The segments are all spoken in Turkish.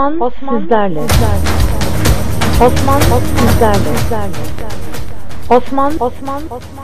Osman, Osman sizlerle. Osman, sizlerle. Osman, Osman, Osman.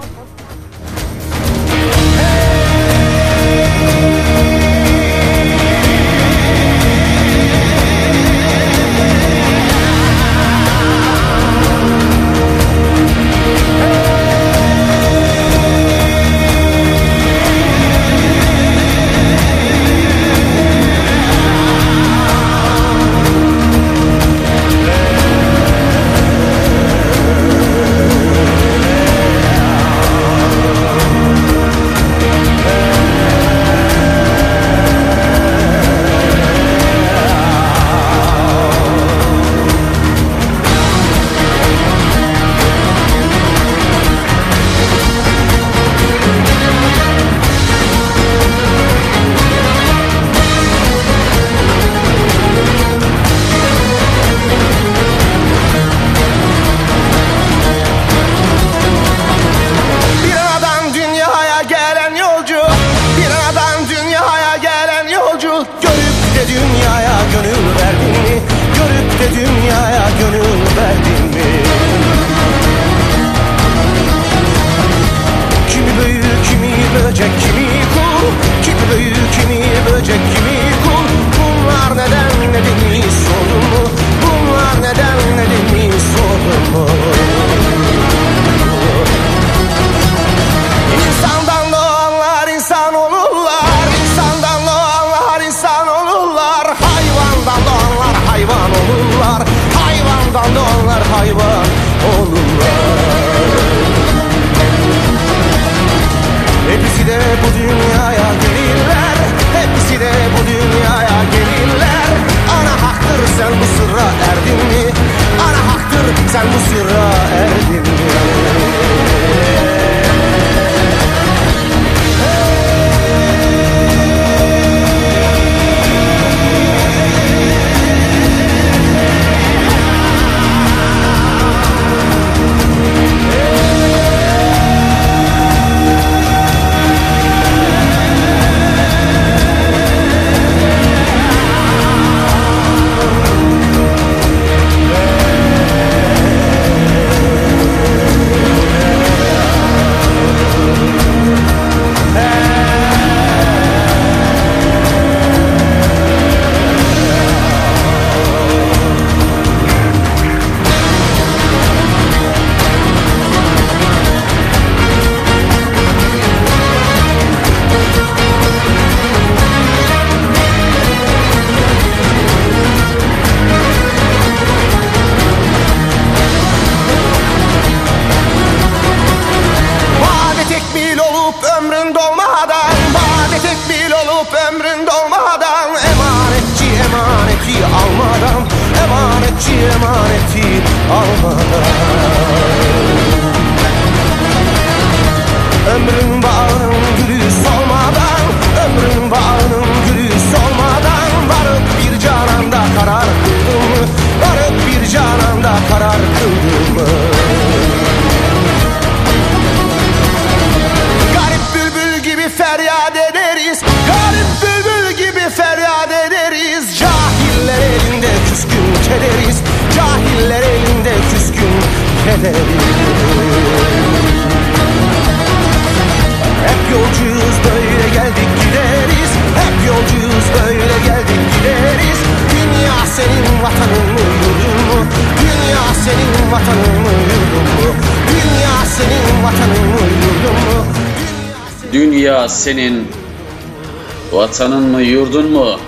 Vatanın mı yurdun mu?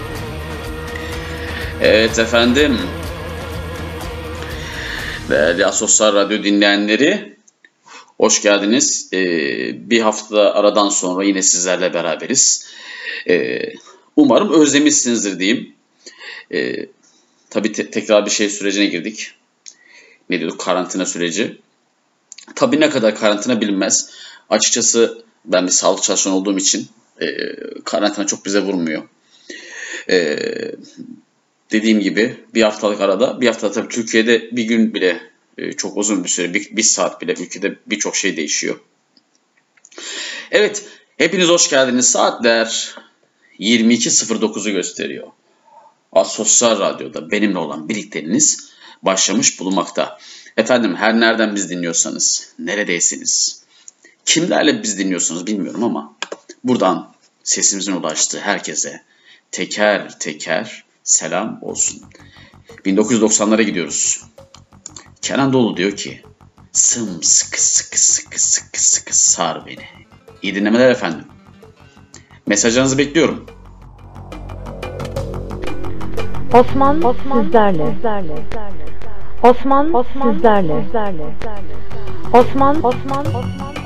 Evet efendim. Değerli Asosyal Radyo dinleyenleri hoş geldiniz. Ee, bir hafta aradan sonra yine sizlerle beraberiz. Ee, umarım özlemişsinizdir diyeyim. Ee, tabii te- tekrar bir şey sürecine girdik. Ne diyorduk? Karantina süreci. Tabii ne kadar karantina bilinmez. Açıkçası ben bir sağlık çalışanı olduğum için e, karantina çok bize vurmuyor. E, dediğim gibi bir haftalık arada, bir hafta tabii Türkiye'de bir gün bile e, çok uzun bir süre, bir, bir saat bile ülkede birçok şey değişiyor. Evet, hepiniz hoş geldiniz. Saatler 22.09'u gösteriyor. Asosyal Radyo'da benimle olan birlikteliğiniz başlamış bulunmakta. Efendim her nereden biz dinliyorsanız, neredeyseniz, kimlerle biz dinliyorsunuz bilmiyorum ama buradan sesimizin ulaştığı herkese teker teker selam olsun. 1990'lara gidiyoruz. Kenan Doğulu diyor ki sım sıkı sıkı sıkı sıkı sar beni. İyi dinlemeler efendim. Mesajlarınızı bekliyorum. Osman, Osman sizlerle. Osman, Osman sizlerle. Osman, Osman, Osman.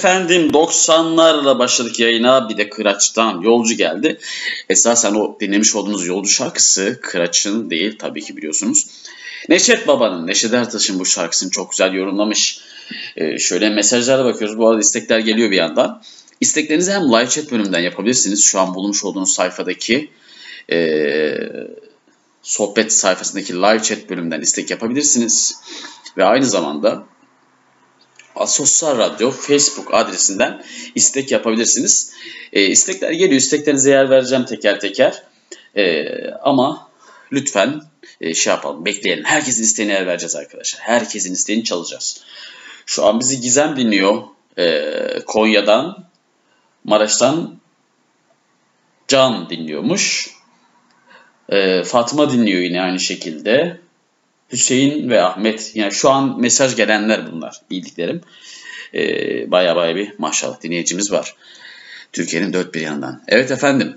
Efendim 90'larla başladık yayına bir de Kıraç'tan Yolcu geldi. Esasen o dinlemiş olduğunuz Yolcu şarkısı Kıraç'ın değil tabii ki biliyorsunuz. Neşet Baba'nın, Neşet Ertaş'ın bu şarkısını çok güzel yorumlamış. Ee, şöyle mesajlara bakıyoruz. Bu arada istekler geliyor bir yandan. İsteklerinizi hem live chat bölümünden yapabilirsiniz. Şu an bulmuş olduğunuz sayfadaki ee, sohbet sayfasındaki live chat bölümünden istek yapabilirsiniz. Ve aynı zamanda Asosyal Radyo Facebook adresinden istek yapabilirsiniz. E, istekler geliyor. İsteklerinize yer vereceğim teker teker. E, ama lütfen e, şey yapalım, bekleyelim. Herkesin isteğine yer vereceğiz arkadaşlar. Herkesin isteğini çalacağız. Şu an bizi Gizem dinliyor. E, Konya'dan, Maraş'tan Can dinliyormuş. E, Fatma dinliyor yine aynı şekilde. Hüseyin ve Ahmet. Yani şu an mesaj gelenler bunlar. Bildiklerim. Ee, baya baya bir maşallah dinleyicimiz var. Türkiye'nin dört bir yanından. Evet efendim.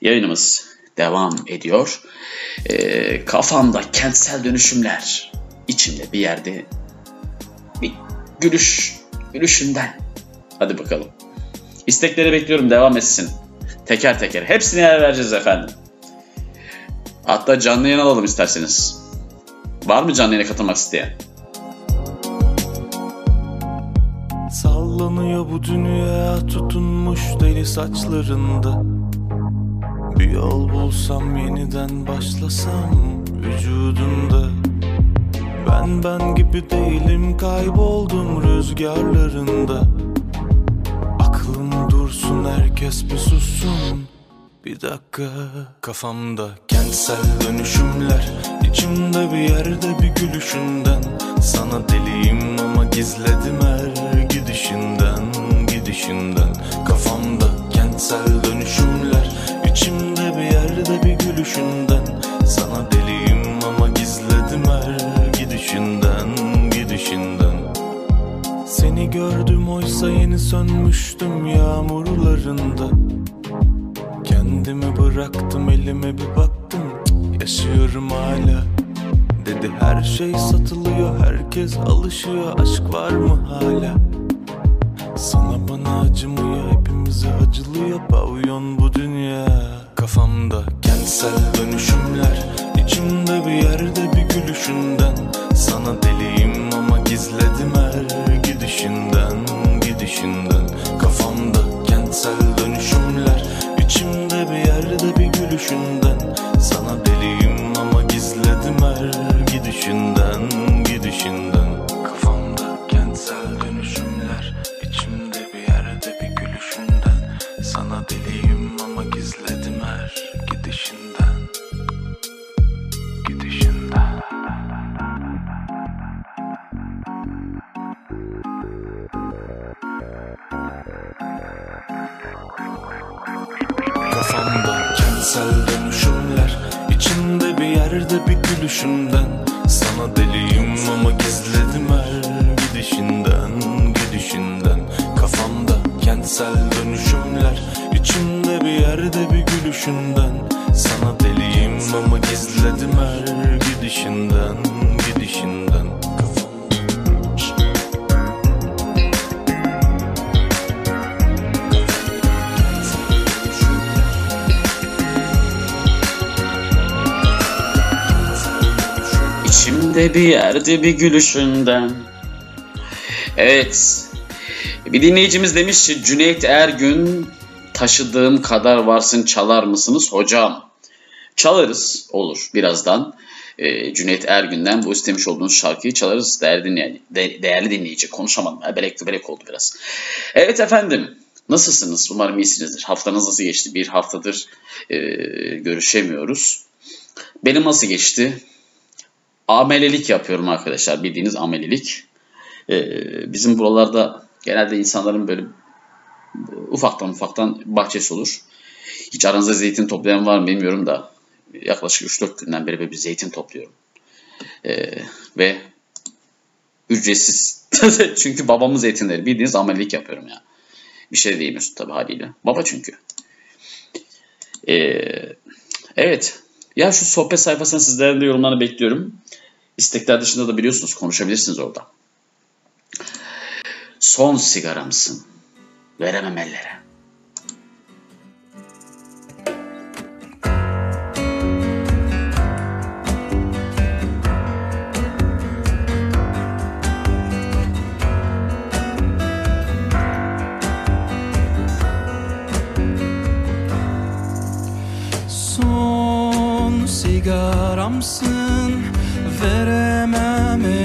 Yayınımız devam ediyor. Ee, kafamda kentsel dönüşümler. içimde bir yerde bir gülüş, gülüşünden. Hadi bakalım. İstekleri bekliyorum devam etsin. Teker teker. Hepsine yer vereceğiz efendim. Hatta canlı yayın alalım isterseniz. Var mı canlı yayına katılmak isteyen? Sallanıyor bu dünya tutunmuş deli saçlarında. Bir yol bulsam yeniden başlasam vücudunda Ben ben gibi değilim kayboldum rüzgarlarında. Aklım dursun herkes bir sussun. Bir dakika kafamda kentsel dönüşümler içimde bir yerde bir gülüşünden. Sana deliyim ama gizledim her gidişinden Gidişinden. Kafamda kentsel dönüşümler içimde bir yerde bir gülüşünden. Sana deliyim ama gizledim her gidişinden Gidişinden. Seni gördüm oysa yeni sönmüştüm yağmurlarında. Kendimi bıraktım elime bir cık, Yaşıyorum hala. Dedi her şey satılıyor herkes alışıyor. Aşk var mı hala? Sana bana acımıyor hepimize acılıyor Pavyon bu dünya. Kafamda kentsel dönüşümler içimde bir yerde bir gülüşünden. Sana deliyim ama gizledim her gidişinden Gidişinden. Kafamda kentsel dönüşümler içimde bir yerde bir gülüşünden Sana deliyim ama gizledim her gidişinden Gidişinden bir gülüşünden. Sana deliyim ama gizledim her gidişinden Gidişinden. Kafamda kentsel dönüşümler içimde bir yerde bir gülüşünden. Sana deliyim ama gizledim her gidişinden Gidişinden. Evet. Bir dinleyicimiz demiş ki Cüneyt Ergün taşıdığım kadar varsın çalar mısınız hocam? Çalarız olur birazdan. Ee, Cüneyt Ergün'den bu istemiş olduğunuz şarkıyı çalarız değerli dinleyici. De- değerli dinleyici. Konuşamadım. Belek belek oldu biraz. Evet efendim. Nasılsınız? Umarım iyisinizdir. Haftanız nasıl geçti? Bir haftadır e, görüşemiyoruz. Benim nasıl geçti? Amelelik yapıyorum arkadaşlar. Bildiğiniz amelelik. Ee, bizim buralarda genelde insanların böyle ufaktan ufaktan bahçesi olur. Hiç aranızda zeytin toplayan var mı bilmiyorum da yaklaşık 3-4 günden beri bir zeytin topluyorum. Ee, ve ücretsiz. çünkü babamın zeytinleri bildiğiniz amelilik yapıyorum ya. Bir şey diyemiyorsun tabii haliyle. Baba çünkü. Ee, evet. Ya şu sohbet sayfasına sizlerin de yorumlarını bekliyorum. İstekler dışında da biliyorsunuz konuşabilirsiniz orada. Son sigaramsın. Veremem ellere. Son sigaramsın veremem. ellere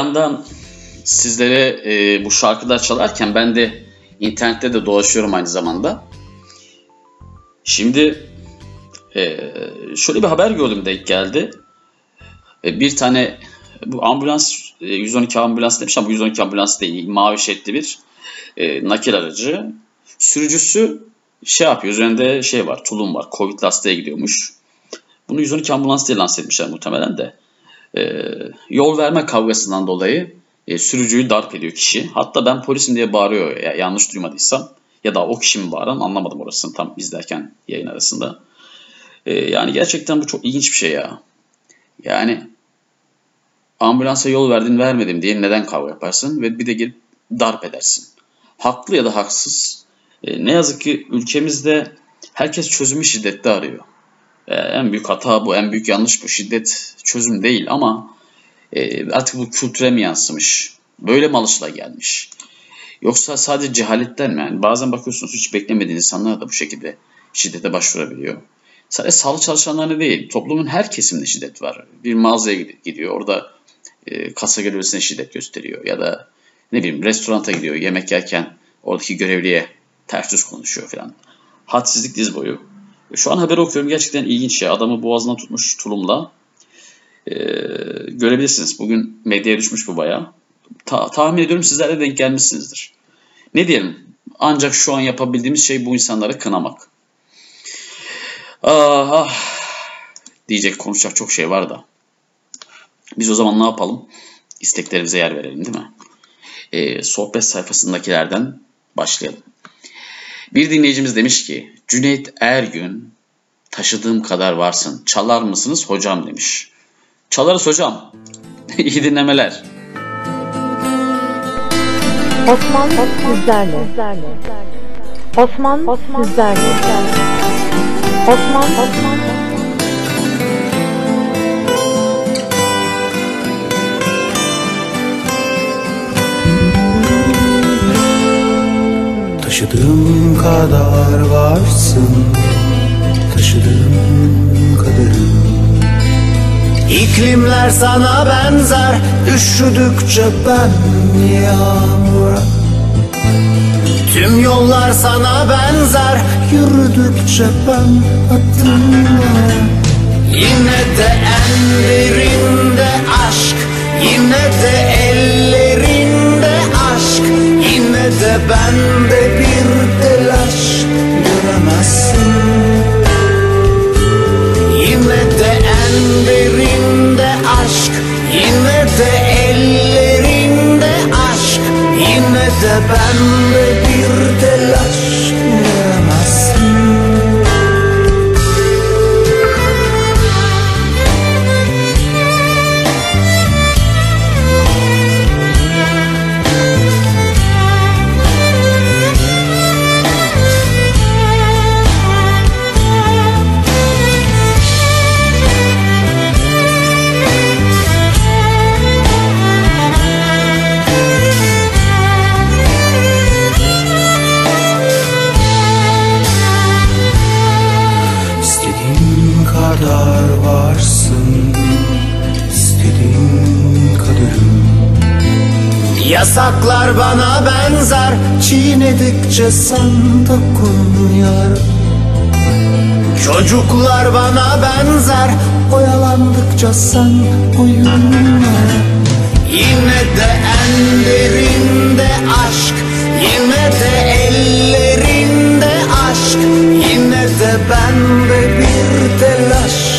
yandan sizlere e, bu şarkılar çalarken ben de internette de dolaşıyorum aynı zamanda. Şimdi e, şöyle bir haber gördüm denk geldi. E, bir tane bu ambulans e, 112 ambulans demiş ama bu 112 ambulans değil. Mavi şeritli bir e, nakil aracı. Sürücüsü şey yapıyor üzerinde şey var tulum var. Covid hastaya gidiyormuş. Bunu 112 ambulans diye lanse etmişler muhtemelen de. E, yol verme kavgasından dolayı e, sürücüyü darp ediyor kişi. Hatta ben polisim diye bağırıyor ya, yanlış duymadıysam. Ya da o kişi mi bağıran anlamadım orasını tam izlerken yayın arasında. E, yani gerçekten bu çok ilginç bir şey ya. Yani ambulansa yol verdin vermedim diye neden kavga yaparsın ve bir de gelip darp edersin. Haklı ya da haksız. E, ne yazık ki ülkemizde herkes çözümü şiddette arıyor. E, en büyük hata bu, en büyük yanlış bu. Şiddet çözüm değil ama e, artık bu kültüre mi yansımış? Böyle mi alışılagelmiş? Yoksa sadece cehaletten mi? Yani bazen bakıyorsunuz hiç beklemediğiniz insanlar da bu şekilde şiddete başvurabiliyor. Sadece sağlık çalışanlarına değil, toplumun her kesiminde şiddet var. Bir mağazaya gidiyor, orada e, kasa görevlisine şiddet gösteriyor. Ya da ne bileyim restoranta gidiyor, yemek yerken oradaki görevliye ters düz konuşuyor falan. Hadsizlik diz boyu. Şu an haber okuyorum gerçekten ilginç ya. Adamı boğazına tutmuş tulumla. Ee, görebilirsiniz. Bugün medyaya düşmüş bu bayağı. Ta- tahmin ediyorum sizler de denk gelmişsinizdir. Ne diyelim? Ancak şu an yapabildiğimiz şey bu insanları kınamak. Ah, ah. Diyecek konuşacak çok şey var da. Biz o zaman ne yapalım? İsteklerimize yer verelim değil mi? Ee, sohbet sayfasındakilerden başlayalım. Bir dinleyicimiz demiş ki Cüneyt Ergün taşıdığım kadar varsın çalar mısınız hocam demiş. Çalarız hocam. İyi dinlemeler. Osman sizlerle. Osman sizlerle. Osman Osman Taşıdığım kadar varsın Taşıdığım kadarım İklimler sana benzer Üşüdükçe ben yağmura. Tüm yollar sana benzer Yürüdükçe ben adımlara Yine de en derinde aşk Yine de ellerinde aşk Yine de bende bir telaş Göremezsin Yine de en derinde aşk Yine de ellerinde aşk Yine de bende bir telaş Yasaklar bana benzer. Çiğnedikçe sen dokun yar Çocuklar bana benzer. Oyalandıkça sen oyunlar Yine de en derinde aşk Yine de ellerinde aşk Yine de bende bir telaş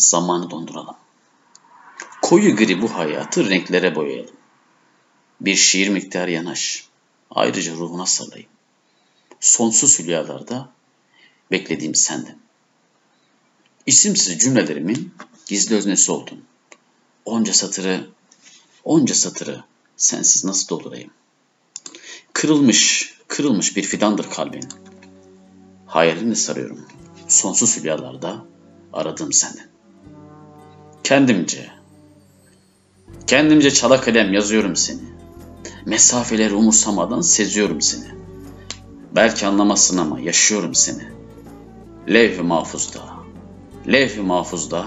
zamanı donduralım. Koyu gri bu hayatı renklere boyayalım. Bir şiir miktarı yanaş. Ayrıca ruhuna sarılayım. Sonsuz hülyalarda beklediğim senden. İsimsiz cümlelerimin gizli öznesi oldun. Onca satırı, onca satırı sensiz nasıl doldurayım? Kırılmış, kırılmış bir fidandır kalbin. Hayalini sarıyorum. Sonsuz hülyalarda aradığım senden. Kendimce, kendimce çala kalem yazıyorum seni. Mesafeleri umursamadan seziyorum seni. Belki anlamazsın ama yaşıyorum seni. Levh-i mahfuzda, levh-i mahfuzda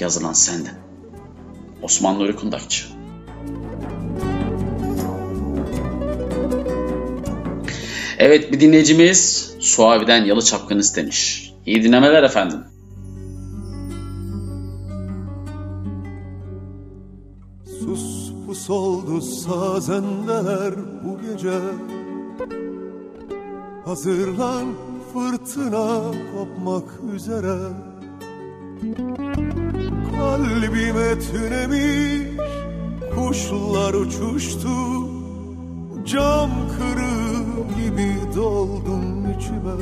yazılan senden. Osman Nuri Kundakçı. Evet bir dinleyicimiz Suavi'den Yalı Çapkın istemiş. İyi dinlemeler efendim. Sus pus oldu sazendeler bu gece. Hazırlan fırtına kopmak üzere. Kalbime tünemiş kuşlar uçuştu. Cam kırığı gibi doldum içime.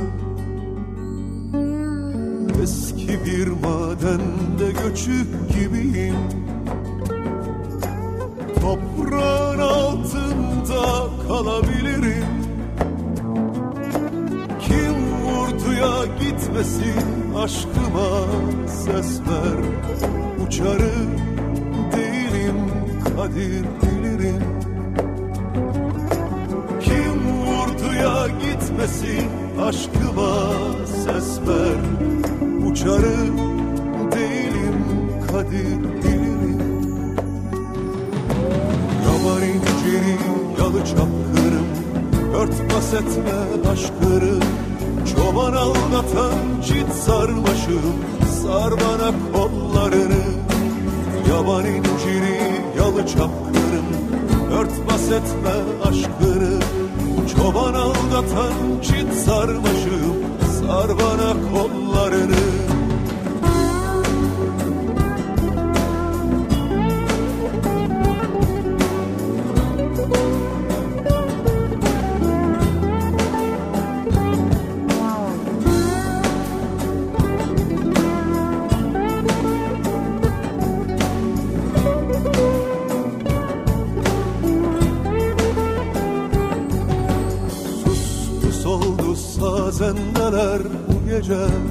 Eski bir madende göçük gibiyim Toprağın altında kalabilirim. Kim vurduya gitmesin aşkıma ses ver. Uçarı değilim kadir bilirim. Kim vurduya gitmesin aşkıma ses ver. Uçarı değilim kadir bilirim İnciri yalı çapkırım Örtbas etme aşkırı Çoban aldatan çit sarmaşım Sar bana kollarını. Yaban inciri yalı çapkırım Örtbas etme aşkını Çoban aldatan çit sarmaşım Sar bana kollarını bu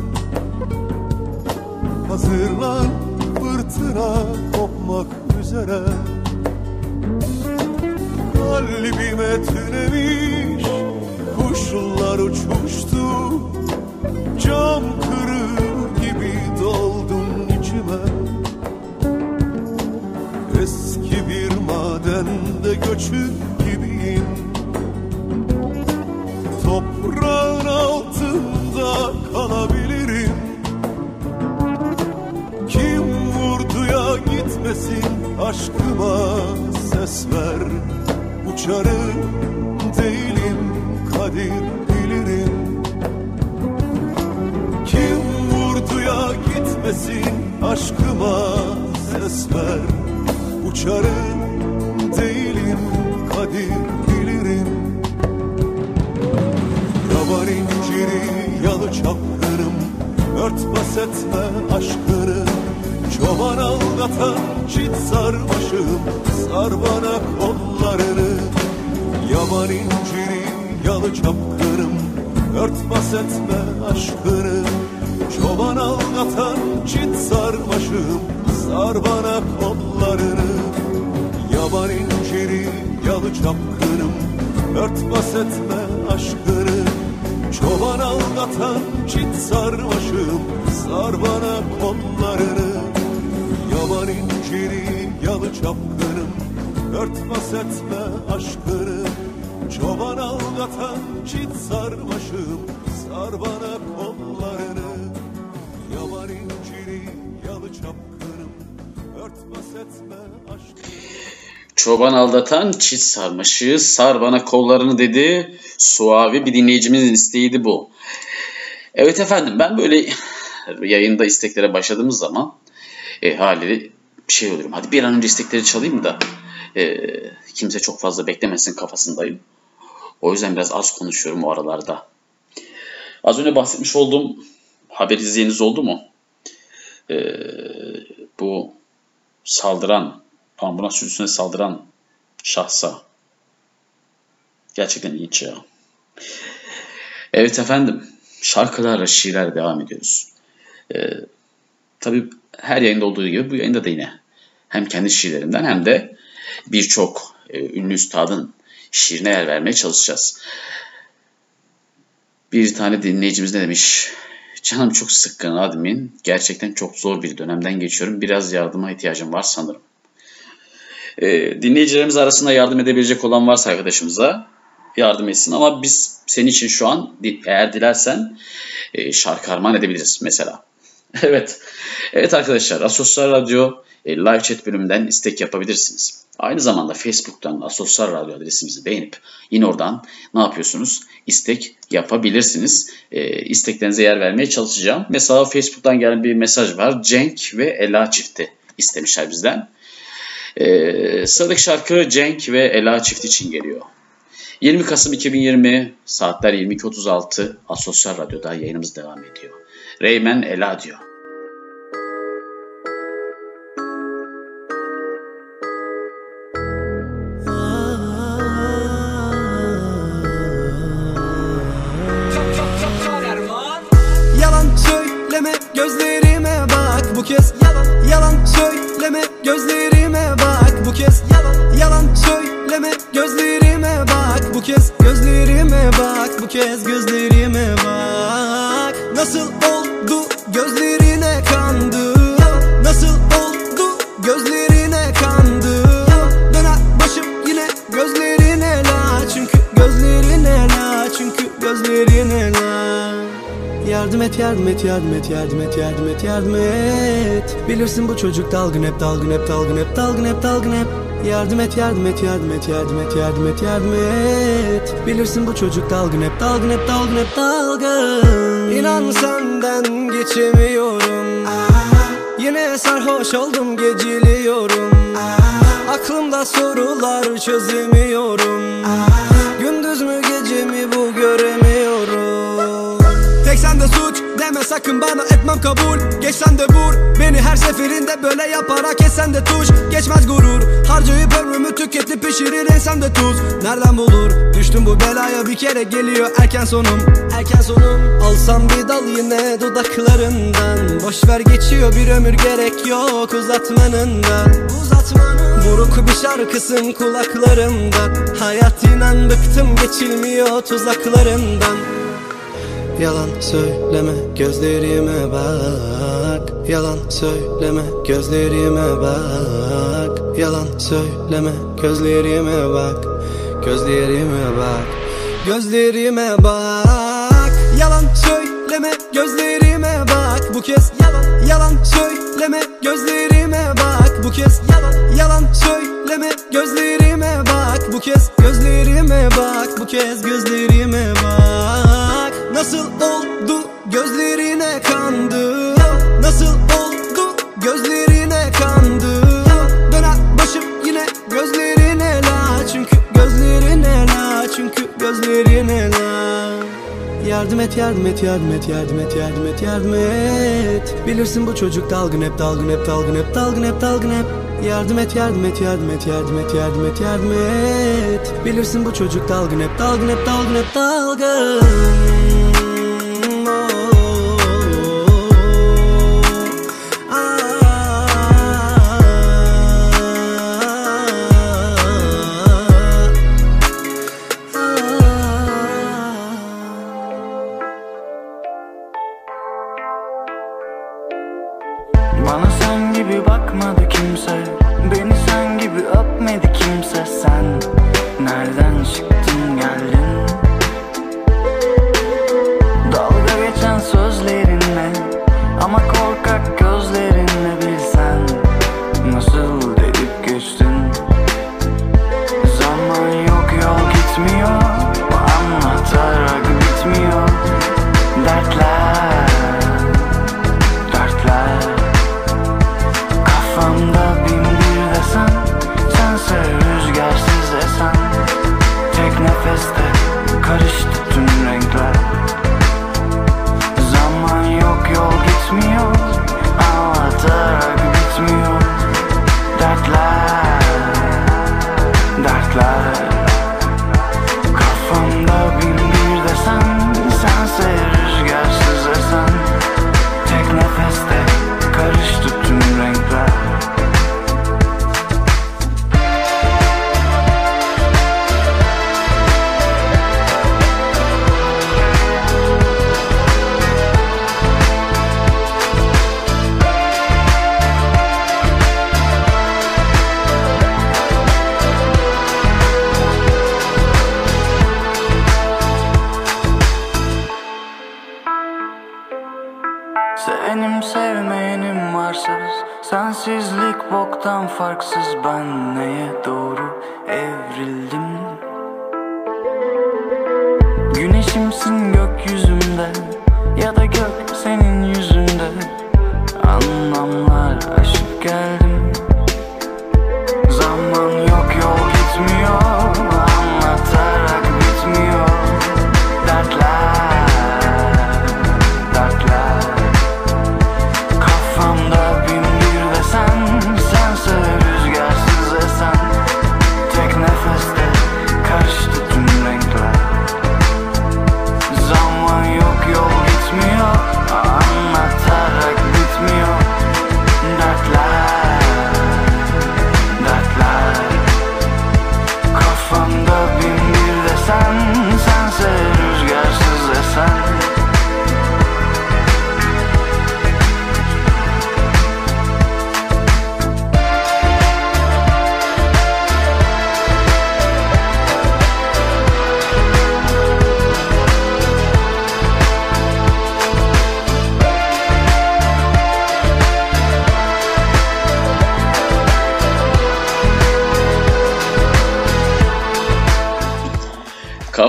Çoban aldatan çit sarmaşı sar bana kollarını dedi. Suavi bir dinleyicimizin isteğiydi bu. Evet efendim ben böyle yayında isteklere başladığımız zaman e, haliyle şey oluyorum. Hadi bir an önce istekleri çalayım da e, kimse çok fazla beklemesin kafasındayım. O yüzden biraz az konuşuyorum o aralarda. Az önce bahsetmiş olduğum haber izleyeniniz oldu mu? E, bu saldıran ambulans sürücüsüne saldıran şahsa. Gerçekten ilginç ya. Evet efendim. Şarkılarla şiirlerle devam ediyoruz. Ee, tabii her yayında olduğu gibi bu yayında da yine hem kendi şiirlerimden hem de birçok e, ünlü üstadın şiirine yer vermeye çalışacağız. Bir tane dinleyicimiz ne demiş? Canım çok sıkkın admin. Gerçekten çok zor bir dönemden geçiyorum. Biraz yardıma ihtiyacım var sanırım. Ee, dinleyicilerimiz arasında yardım edebilecek olan varsa arkadaşımıza yardım etsin. Ama biz senin için şu an eğer dilersen e, şarkı armağan edebiliriz mesela. evet. Evet arkadaşlar Asosyal Radyo e, live chat bölümünden istek yapabilirsiniz. Aynı zamanda Facebook'tan Asosyal Radyo adresimizi beğenip yine oradan ne yapıyorsunuz? İstek yapabilirsiniz. E, isteklerinize yer vermeye çalışacağım. Mesela Facebook'tan gelen bir mesaj var. Cenk ve Ela çifti istemişler bizden. Ee, sıradaki şarkı Cenk ve Ela çift için geliyor. 20 Kasım 2020 saatler 22.36 Asosyal Radyo'da yayınımız devam ediyor. Reymen Ela diyor. Yalan söyleme gözlerime bak bu kez Yalan yalan söyleme gözlerime kez Yalan yalan söyleme. Gözlerime bak bu kez Gözlerime bak bu kez gözlerime bak. Nasıl oldu gözlerine kandım Nasıl oldu gözlerine kandım Döner başım yine gözlerine la. Çünkü gözlerine la Çünkü gözlerine la Yardım et yardım et yardım et yardım et yardım et yardım et Bilirsin bu çocuk dalgın hep dalgın hep dalgın hep dalgın hep dalgın hep Yardım et yardım et yardım et yardım et yardım et yardım et Bilirsin bu çocuk dalgın hep dalgın hep dalgın hep dalgın İnan senden geçemiyorum Yine sarhoş oldum geciliyorum Aklımda sorular çözemiyorum Gündüz mü gece mi bu göremiyorum Sende suç deme sakın bana etmem kabul. Geç sen de vur beni her seferinde böyle yaparak kesen de tuş. Geçmez gurur harcayıp ömrümü tüketip pişirir ensem de tuz. Nereden bulur? Düştüm bu belaya bir kere geliyor erken sonum. Erken sonum. Alsam bir dal yine dudaklarından. Boş ver geçiyor bir ömür gerek yok uzatmanın da Uzatmanın. Buruk bir şarkısın kulaklarımda Hayat inan bıktım geçilmiyor tuzaklarından Yalan söyleme gözlerime bak. Yalan söyleme gözlerime bak. Yalan söyleme gözlerime bak. Gözlerime bak. Gözlerime bak. Yalan söyleme gözlerime bak. Bu kez yalan Yalan söyleme gözlerime bak. Bu kez yalan Yalan söyleme gözlerime bak. Bu kez gözlerime bak. Bu kez gözlerime bak Nasıl oldu gözlerine kandım Nasıl oldu gözlerine kandım Döner başım yine gözlerine la Çünkü gözlerine la Çünkü gözlerine la Yardım et yardım et yardım et yardım et yardım et yardım et Bilirsin bu çocuk dalgın hep dalgın hep dalgın hep dalgın hep dalgın hep Yardım et yardım et yardım et yardım et yardım et yardım et Bilirsin bu çocuk dalgın hep dalgın hep dalgın hep dalgın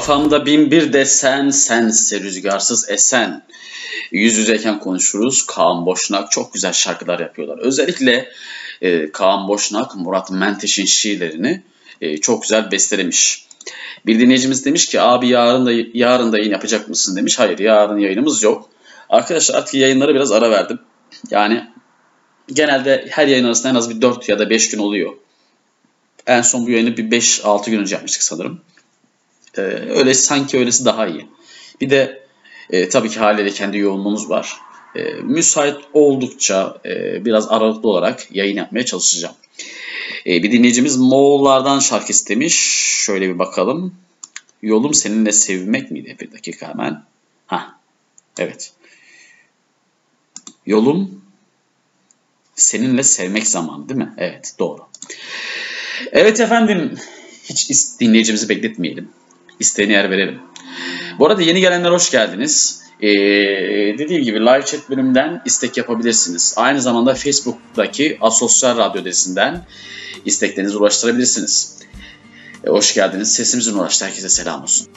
Kafamda bin bir desen, sense rüzgarsız esen. Yüz yüzeyken konuşuruz. Kaan Boşnak çok güzel şarkılar yapıyorlar. Özellikle e, Kaan Boşnak, Murat Menteş'in şiirlerini e, çok güzel bestelemiş. Bir dinleyicimiz demiş ki abi yarın da yarın da yayın yapacak mısın demiş. Hayır yarın yayınımız yok. Arkadaşlar artık yayınlara biraz ara verdim. Yani genelde her yayın arasında en az bir 4 ya da 5 gün oluyor. En son bu yayını bir 5-6 gün önce yapmıştık sanırım. Ee, öyle sanki öylesi daha iyi. Bir de e, tabii ki haliyle kendi yoğunluğumuz var. E, müsait oldukça e, biraz aralıklı olarak yayın yapmaya çalışacağım. E, bir dinleyicimiz Moğollardan şarkı istemiş. Şöyle bir bakalım. Yolum seninle sevmek miydi? Bir dakika hemen. Ha, evet. Yolum seninle sevmek zaman değil mi? Evet doğru. Evet efendim hiç dinleyicimizi bekletmeyelim. İsteğine yer verelim. Bu arada yeni gelenler hoş geldiniz. Ee, dediğim gibi live chat bölümünden istek yapabilirsiniz. Aynı zamanda Facebook'taki Asosyal Radyo adresinden isteklerinizi ulaştırabilirsiniz. Ee, hoş geldiniz. Sesimizin ulaştı. Herkese selam olsun.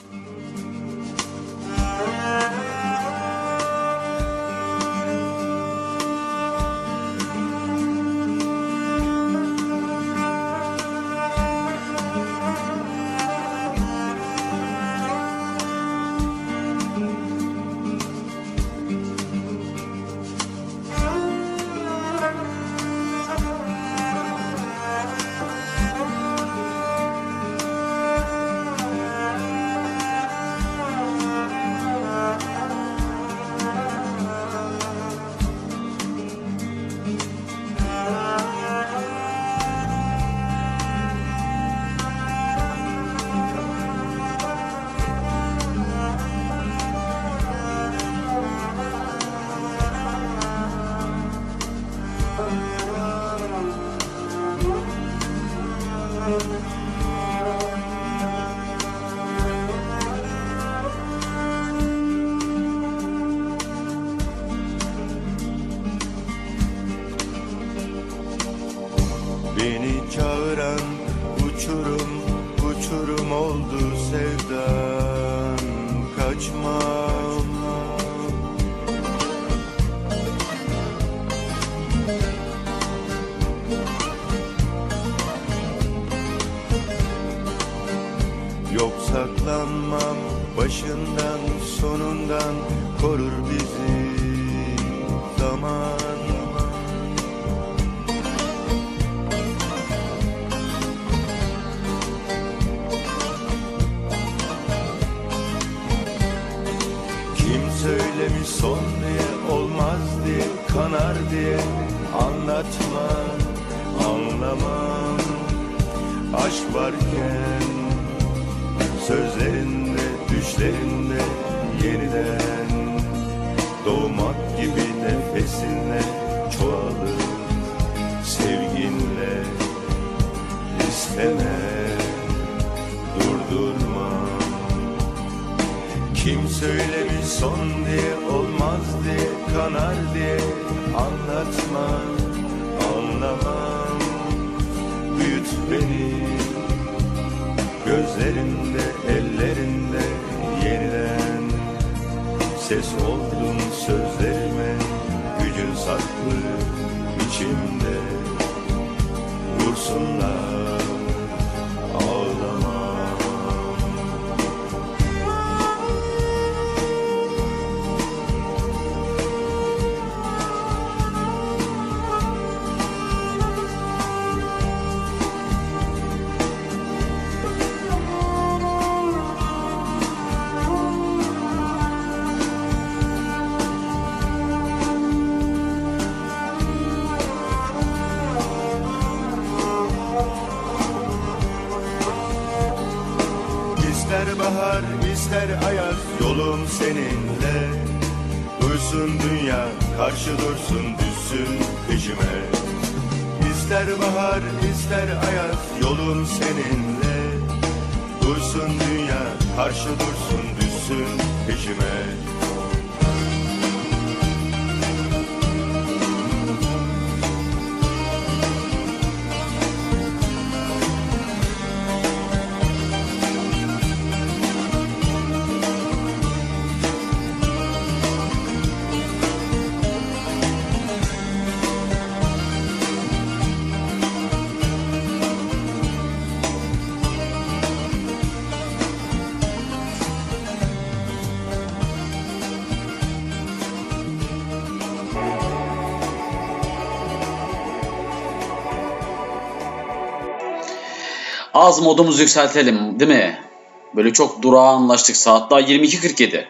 Yolum Az modumuzu yükseltelim değil mi? Böyle çok durağa anlaştık. Saat daha 22.47.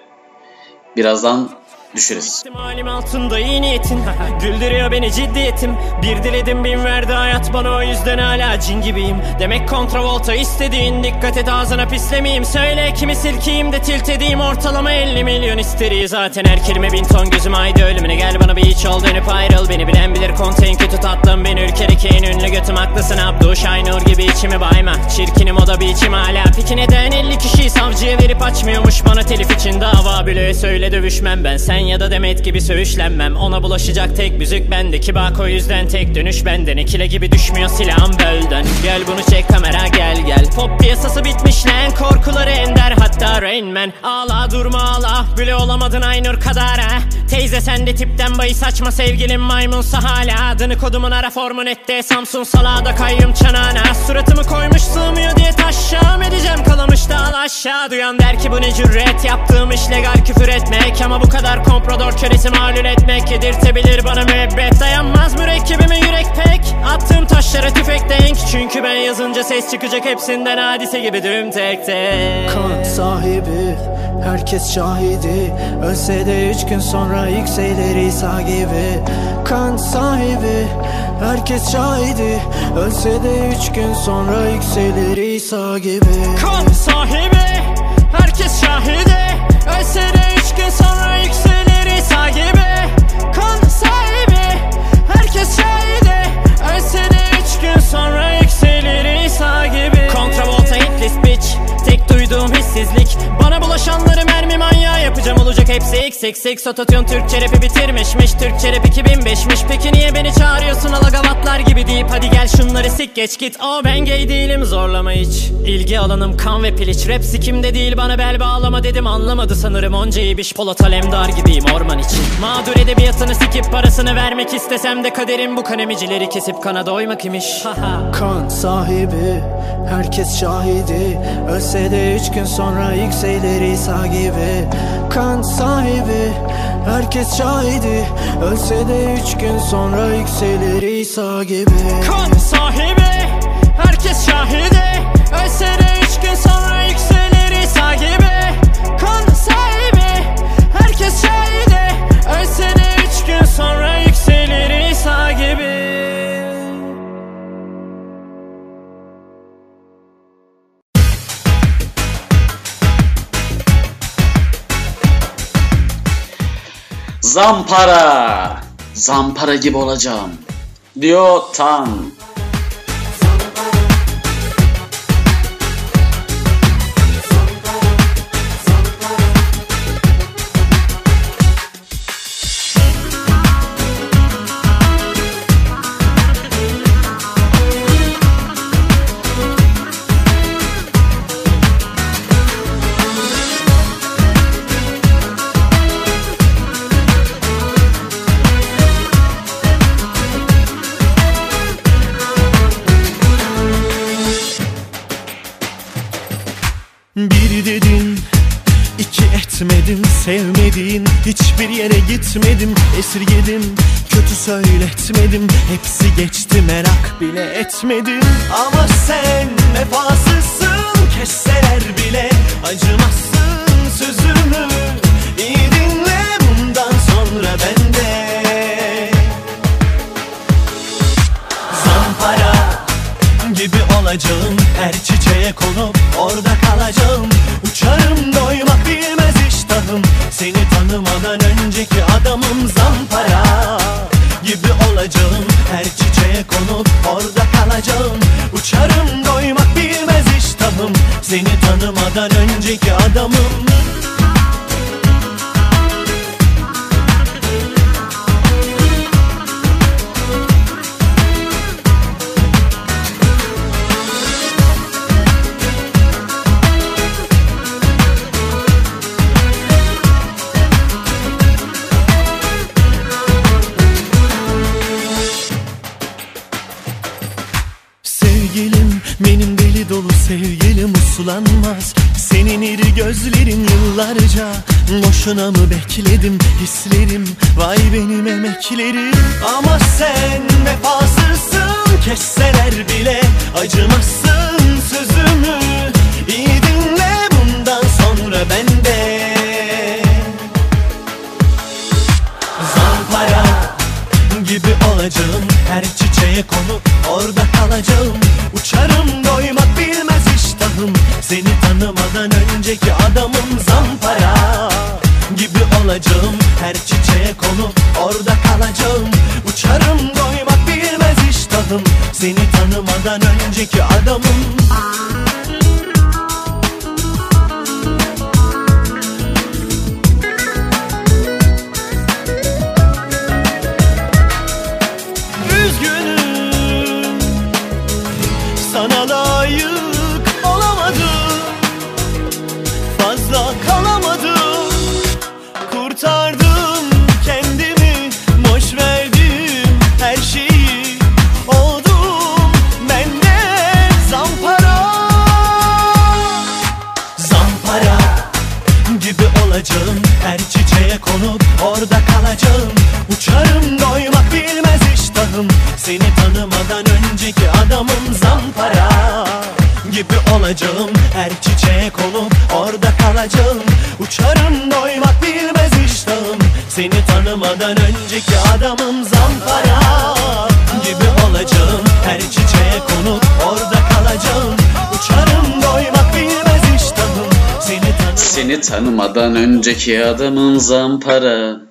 Birazdan düşeriz. İhtimalim altında iyi niyetin. Güldürüyor beni ciddiyetim. Bir diledim bin verdi hayat bana. O yüzden hala cin gibiyim. Demek kontravolta istediğin. Dikkat et ağzına pislemeyeyim. Söyle kimi silkeyim de tilt edeyim. Ortalama 50 milyon isteriyi. Zaten her kelime bin ton gözüm haydi ölümüne. Gel bana bir iç ol dönüp ayrıl. Beni bilen bilir konteyn kötü tatlım. Ben ülkedeki en ünlü götüm. Haklısın Abdu Şaynur gibi içimi bayma. Çirkinim o da bir içim hala. Peki neden 50 kişiyi savcıya verip açmıyormuş? Bana telif için dava bile söyle dövüşmem ben. Sen ya da Demet gibi söğüşlenmem. Ona bulaşacak tek müzik bendeki bak o yüzden tek dönüş benden. İkile gibi düşmüyor silahım bölden. Gel bunu çek kamera gel gel. Pop piyasası bitmiş lan. Korkuları ender hatta Rain Man. Ağla durma ağla. Bile olamadın Aynur kadar ha Teyze sen de tipten bayı saçma sevgilim maymunsa hala Adını kodumun ara formu nette Samsun salada kayyum çanağına. Suratımı koymuş sığmıyor diye taşşam edeceğim. Kalamış dağıl aşağı. Duyan der ki bu ne cüret? Yaptığım iş legal küfür etmek. Ama bu kadar komprador kölesi malul etmek Yedirtebilir bana müebbet. Dayanmaz mürekkebime yürek pek. Attığım taşlara tüfek denk. Çünkü ben yazınca ses çıkacak hepsinden hadise gibi düm tek tek. Kan sahibi herkes şahidi. Ölse de üç gün sonra yükselir İsa gibi. Kan sahibi herkes şahidi. Ölse de üç gün sonra yükselir İsa gibi. Kan sahibi Herkes şahidi. Ölse de üç gün sonra yükselir İsa gibi. Kan sahibi Herkes şahidi Ölse de üç gün sonra yükselir İsa gibi. Kontravolta hit list bitch duyduğum hissizlik. Bana bulaşanları mermi manyağı yapacağım. Olacak hepsi x x x. Ototune Türkçe rapi bitirmişmiş. Türkçe rap 2005'miş Peki niye beni çağırıyorsun? Alagavatlar gibi deyip Hadi gel şunları sik geç git. O ben gay değilim zorlama hiç. İlgi alanım kan ve piliç. Rap sikimde değil bana bel bağlama dedim. Anlamadı sanırım onca iyi biş Polat Alemdar gibiyim orman için. Mağdur edebiyatını sikip parasını vermek istesem de Kaderim bu kanemicileri kesip kana doymak imiş. Kan sahibi Herkes şahidi. Ölse de üç gün sonra yükselir İsa gibi. Kan sahibi Herkes şahidi. Ölse de üç gün sonra yükselir İsa gibi. Kan sahibi Herkes şahidi. Ölse de üç gün sonra yükselir İsa gibi. Kan sahibi Herkes şahidi. Ölse de üç gün sonra yükselir İsa gibi Zampara. Zampara gibi olacağım. Diyor Tan. Hiçbir yere gitmedim esirgedim. Kötü söyletmedim hepsi geçti merak bile etmedim. Ama sen vefasızsın kesseler bile Acımazsın sözümü. İyi dinle bundan sonra bende Zampara gibi olacağım Her çiçeğe konup orada kalacağım. Uçarım doymak iştahım Seni tanımadan önceki adamım zampara Gibi olacağım. Her çiçeğe konup orada kalacağım. Uçarım doymak bilmez iştahım. Seni tanımadan önceki adamım sevgilim uslanmaz Senin iri gözlerin yıllarca Boşuna mı bekledim hislerim? Vay benim emeklerim. Ama sen vefasızsın Kesseler bile acımazsın sözümü. İyi dinle bundan sonra bende Zampara gibi olacağım Her çiçeğe konup orada kalacağım. Uçarım Seni tanımadan önceki adamım zampara Gibi olacağım. Her çiçeğe konup orada kalacağım. Uçarım doymak bilmez iştahım. Seni tanımadan önceki adamım. Üzgünüm olacağım Her çiçeğe konup orada kalacağım Uçarım doymak bilmez iştahım Seni tanımadan önceki adamım zampara Gibi olacağım Her çiçeğe konup orada kalacağım Uçarım doymak bilmez iştahım Seni tanımadan Seni tanımadan önceki adamın zampara.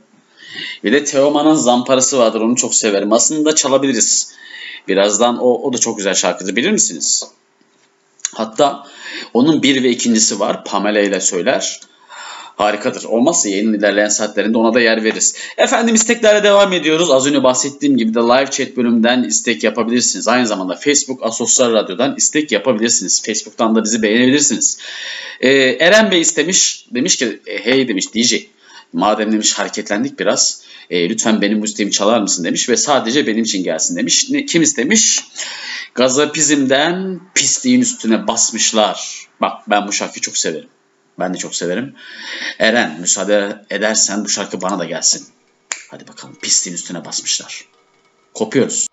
Bir de Teoman'ın zamparası vardır onu çok severim. Aslında çalabiliriz. Birazdan o, o da çok güzel şarkıdır bilir misiniz? Hatta onun bir ve ikincisi var. Pamela ile söyler. Harikadır. Olmazsa yayının ilerleyen saatlerinde ona da yer veririz. Efendim isteklerle devam ediyoruz. Az önce bahsettiğim gibi de live chat bölümünden istek yapabilirsiniz. Aynı zamanda Facebook Asosyal Radyo'dan istek yapabilirsiniz. Facebook'tan da bizi beğenebilirsiniz. Ee, Eren Bey istemiş. Demiş ki e, hey demiş DJ. Madem demiş hareketlendik biraz. E, lütfen benim müziğimi çalar mısın demiş ve sadece benim için gelsin demiş. Ne, kim istemiş? Gazapizmden pisliğin üstüne basmışlar. Bak ben bu şarkıyı çok severim. Ben de çok severim. Eren müsaade edersen bu şarkı bana da gelsin. Hadi bakalım pisliğin üstüne basmışlar. Kopuyoruz.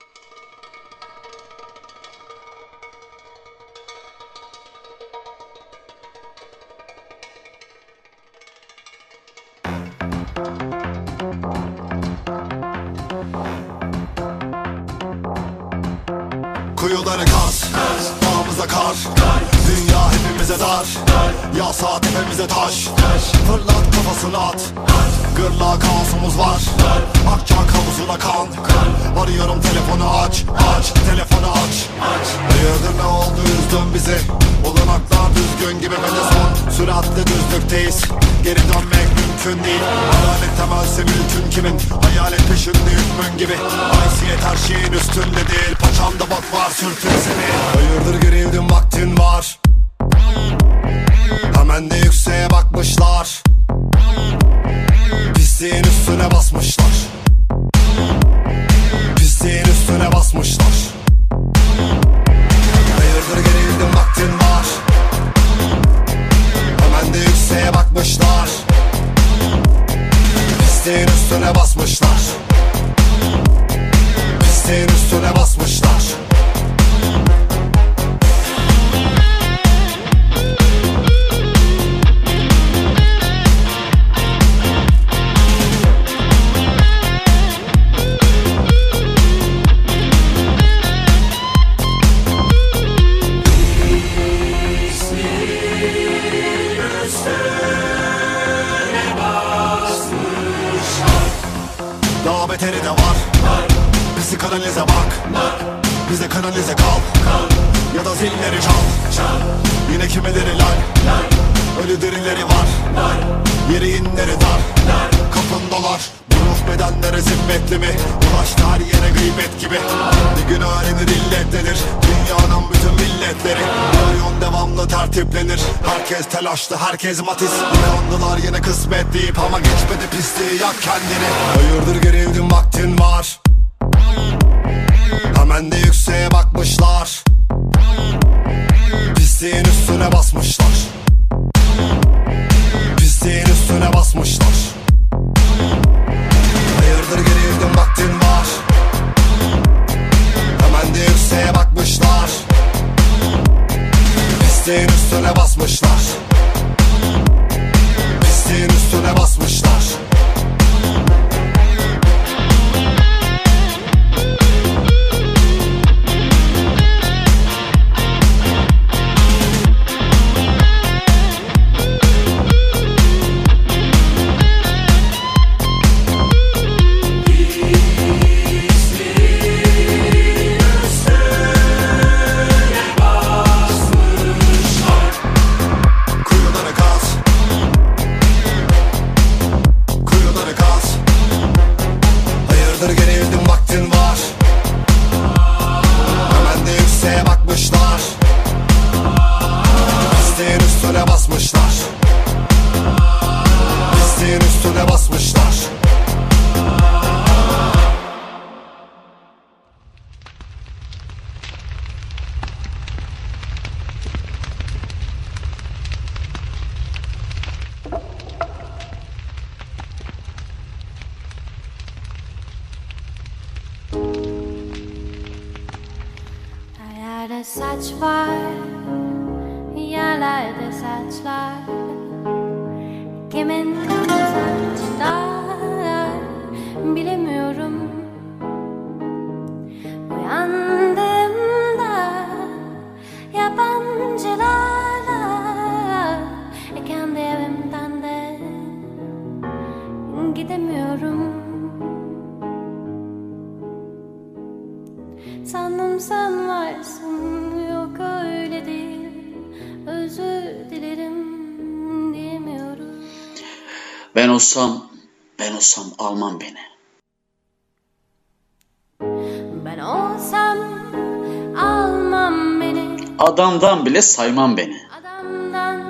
Bile saymam beni. Adamdan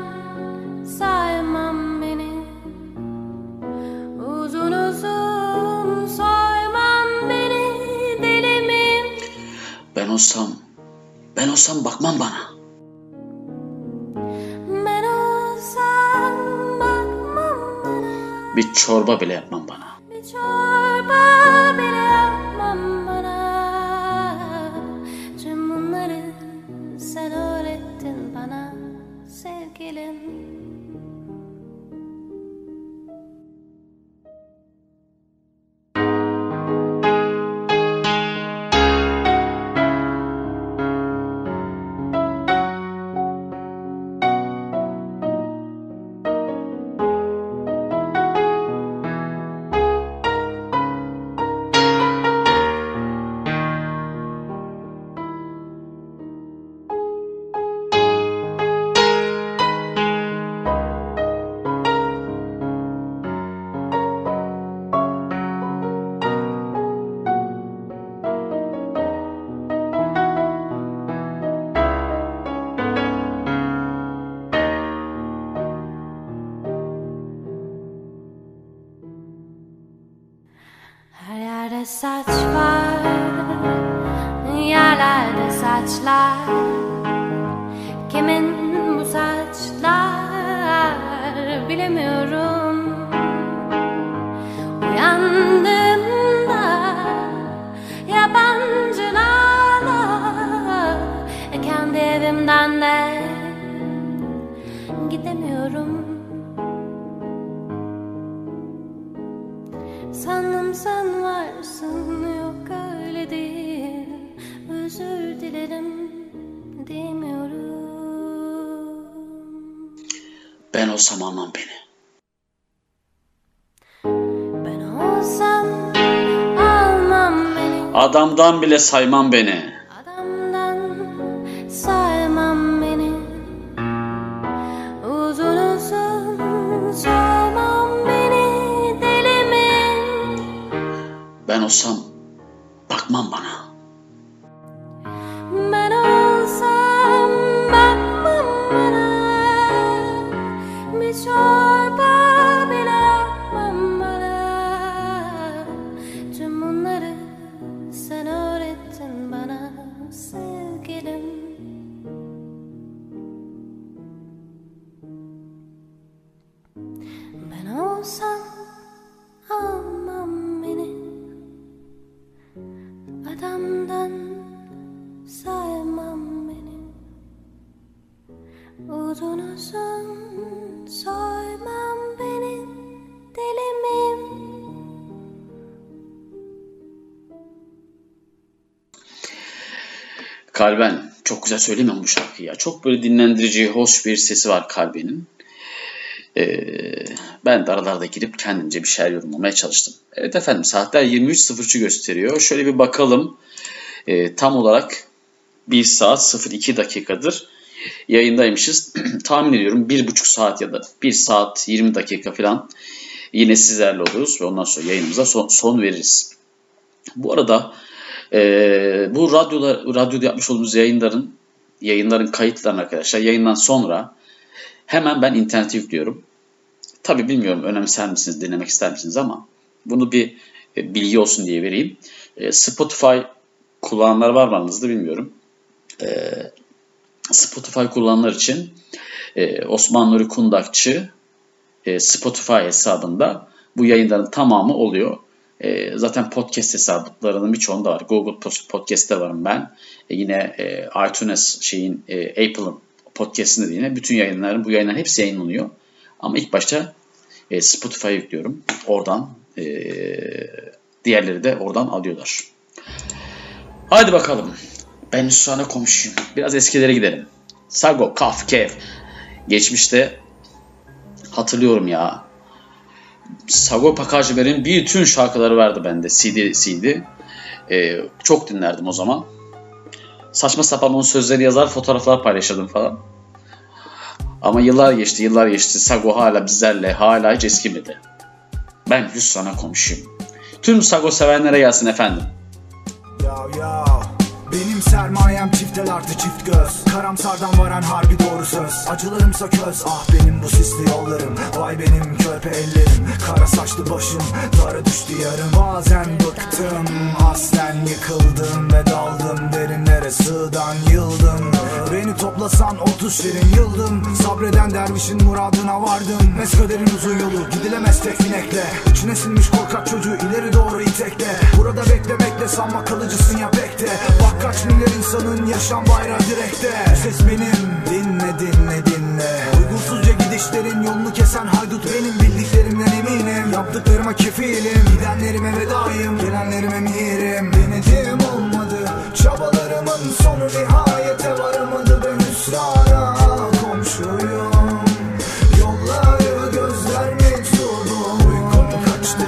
saymam beni Uzun uzun soymam beni Deli miyim Ben olsam, ben olsam bakmam bana. Ben olsam bakmam bana Bir çorba bile yapmam bana. Adamdan bile saymam beni. Güzel söyleyemem bu şarkıyı ya. Çok böyle dinlendirici, hoş bir sesi var Kalben'in. Ee, ben de aralarda girip kendimce bir şeyler yorumlamaya çalıştım. Evet efendim saatler 23.03'ü gösteriyor. Şöyle bir bakalım. Ee, tam olarak 1 saat 02 dakikadır yayındaymışız. Tahmin ediyorum 1,5 saat ya da 1 saat 20 dakika falan yine sizlerle oluruz ve ondan sonra yayınımıza son, son veririz. Bu arada e, bu radyoda, radyoda yapmış olduğumuz yayınların yayınların kayıtlarını arkadaşlar yayından sonra hemen ben internete yüklüyorum. Tabi bilmiyorum önemser misiniz, dinlemek ister misiniz ama bunu bir e, bilgi olsun diye vereyim. E, Spotify kullananlar var mı aranızda bilmiyorum. E, Spotify kullananlar için Osman Nuri Kundakçı Spotify hesabında bu yayınların tamamı oluyor. E, zaten podcast hesaplarının birçoğunda var. Google Podcast'te varım ben. E, yine e, iTunes şeyin e, Apple'ın podcast'inde de yine bütün yayınların bu yayınların hepsi yayınlanıyor. Ama ilk başta e, Spotify'a yüklüyorum. Oradan e, diğerleri de oradan alıyorlar. Hadi bakalım. Ben Hüsran'a komşuyum. Biraz eskilere gidelim. Sago, Kaf, Kef. Geçmişte hatırlıyorum ya. Sagopa Kajmer'in bütün şarkıları vardı bende. CD, CD. Ee, çok dinlerdim o zaman. Saçma sapan onun sözleri yazar, fotoğraflar paylaşırdım falan. Ama yıllar geçti, yıllar geçti. Sago hala bizlerle, hala hiç eskimedi. Ben düz sana komşuyum. Tüm Sago sevenlere gelsin efendim. Ya ya benim sermayem çiftel artı çift göz. Karamsardan varan harbi doğru söz. Acılarımsa köz. Ah benim bu sisli yollarım. Vay benim körpe ellerim. Kara saçlı başım dara düştü yarım. Bazen bıktım aslen yıkıldım Ve daldım. Derinlere sığdan yıldım. Beni toplasan 30 şirin yıldım. Sabreden dervişin muradına vardım. Meskaderin uzun yolu gidilemez tek binekle İçine sinmiş korkak çocuğu ileri doğru itekle. Burada beklemekle sanma kalıcısın ya pek de. Bak kaç milyar insanın yaşam bayrağı direkte. Ses benim. Dinle dinle dinle. Uygunsuzca gidişlerin yolunu kesen haydut benim Bildiklerimden eminim. Yaptıklarıma kefilim. Gidenlerime vedayım gelenlerime mihirim Denedim olmadı çabalarımın sonu nihayete varamadı Ben hüsrana. Komşuyum Yolları gözler mektubum Uykum kaçtı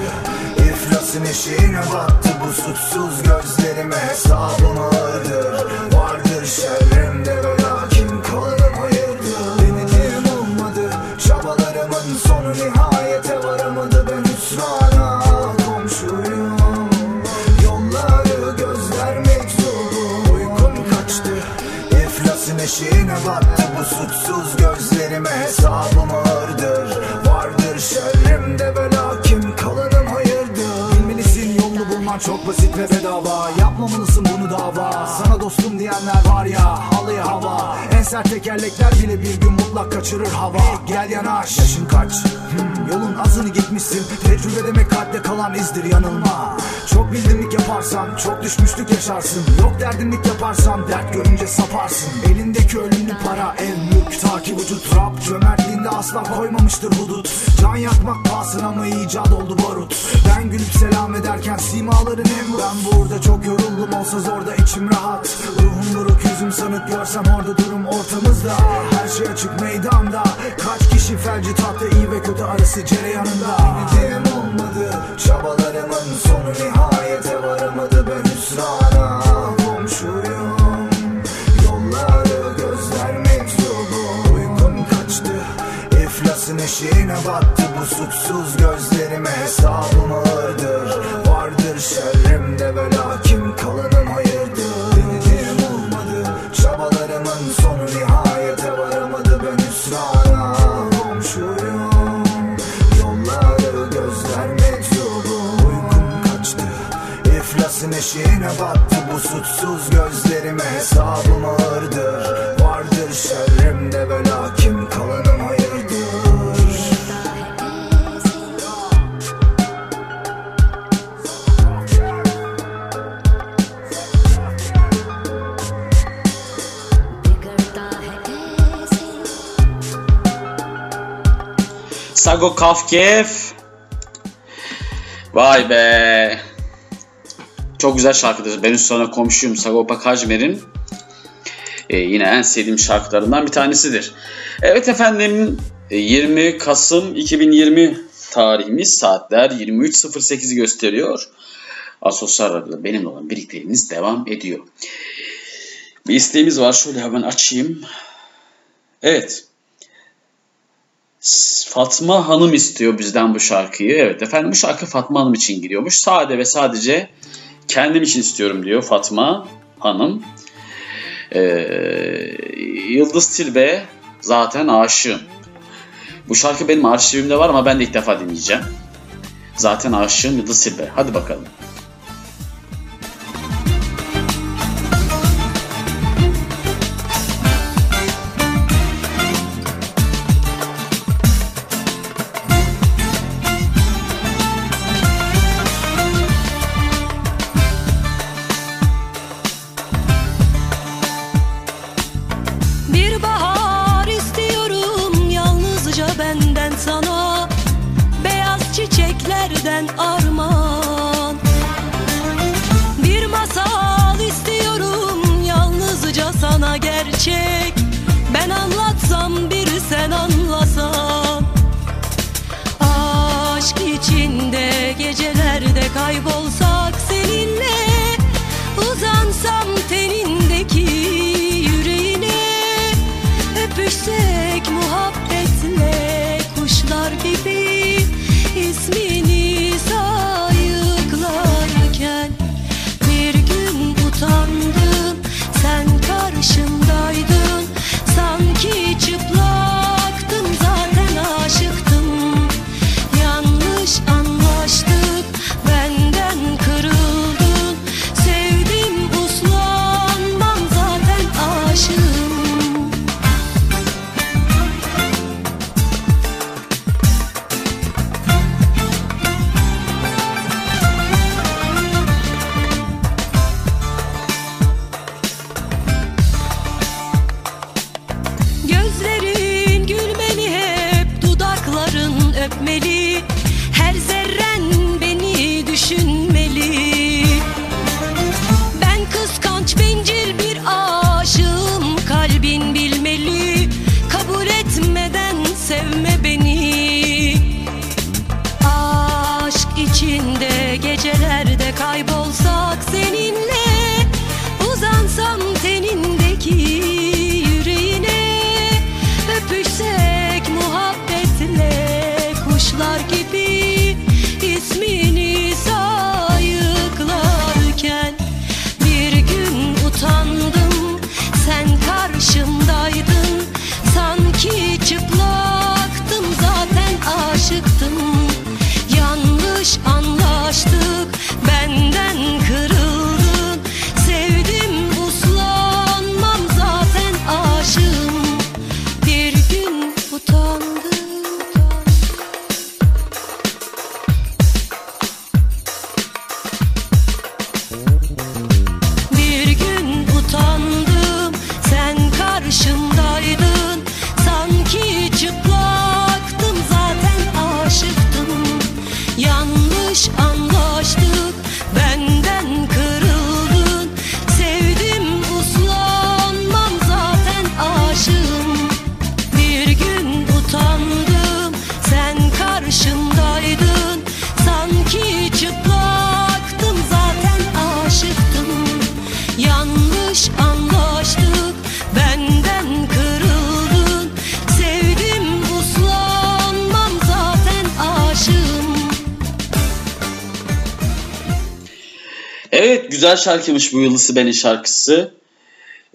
İflasın eşiğine battı. Bu suçsuz gözlerime Hesabım ağırdır Vardır şerrimde ve lakin kalanım hayırdır? Denedim olmadı Çabalarımın sonu nihayete varamadı. Ben hüsrana komşuyum. Yolları gözler mektubum Uykum kaçtı İflasın eşiğine battı bu suçsuz gözlerime Hesabım ağırdır. Vardır şerrimde bulman çok basit ve bedava. Yapmamalısın bunu dava. Sana dostum diyenler var ya halıya hava. En sert tekerlekler bile bir gün mutlak kaçırır hava. Gel yanaş. Yaşın kaç? Hmm, Yolun azını gitmişsin. Tecrübe demek kalpte kalan izdir yanılma. Çok bildimlik yaparsan çok düşmüşlük yaşarsın. Yok derdinlik yaparsan dert görünce saparsın. Elindeki ölümlü para ev ta ki vücut Rab cömertliğinde asla koymamıştır hudut. Can yakmak pahasına mı icat oldu barut? Ben gülüp selam ederken simaların hem Ben burada çok yoruldum olsa zorda içim rahat. Ruhum buruk yüzüm sanık görsem orada durum ortamızda. Her şey açık meydanda. Kaç kişi felci tahta iyi ve kötü arası cereyanında? Denedim olmadı çabalarımın sonu nihayete Eşiğine battı bu suçsuz gözlerime. Hesabım ağırdır Vardır şerrimde ve lakin kalanım hayırdır? Denedim olmadı Çabalarımın sonu nihayete varamadı. Ben hüsrana komşuyum. Yolları gözler mektubum Uykum kaçtı İflasın eşiğine battı bu suçsuz gözlerime. Hesabım ağırdır Vardır şerrimde ve lakin kalanım Sago Kafkef. Vay be. Çok güzel şarkıdır. Ben sana komşuyum Sagopa Kajmer'in e, yine en sevdiğim şarkılarından bir tanesidir. Evet efendim e, 20 Kasım 2020 tarihimiz saatler 23.08'i gösteriyor. Asosyal Radyo'da benimle olan birlikleriniz devam ediyor. Bir isteğimiz var. Şöyle hemen açayım. Evet. Fatma Hanım istiyor bizden bu şarkıyı. Evet efendim bu şarkı Fatma Hanım için giriyormuş. Sade ve sadece kendim için istiyorum diyor Fatma Hanım. Ee, Yıldız Tilbe zaten aşığım. Bu şarkı benim arşivimde var ama ben de ilk defa dinleyeceğim. Zaten aşığım Yıldız Tilbe. Hadi bakalım. Güzel şarkıymış bu Yıldızı Ben'in şarkısı.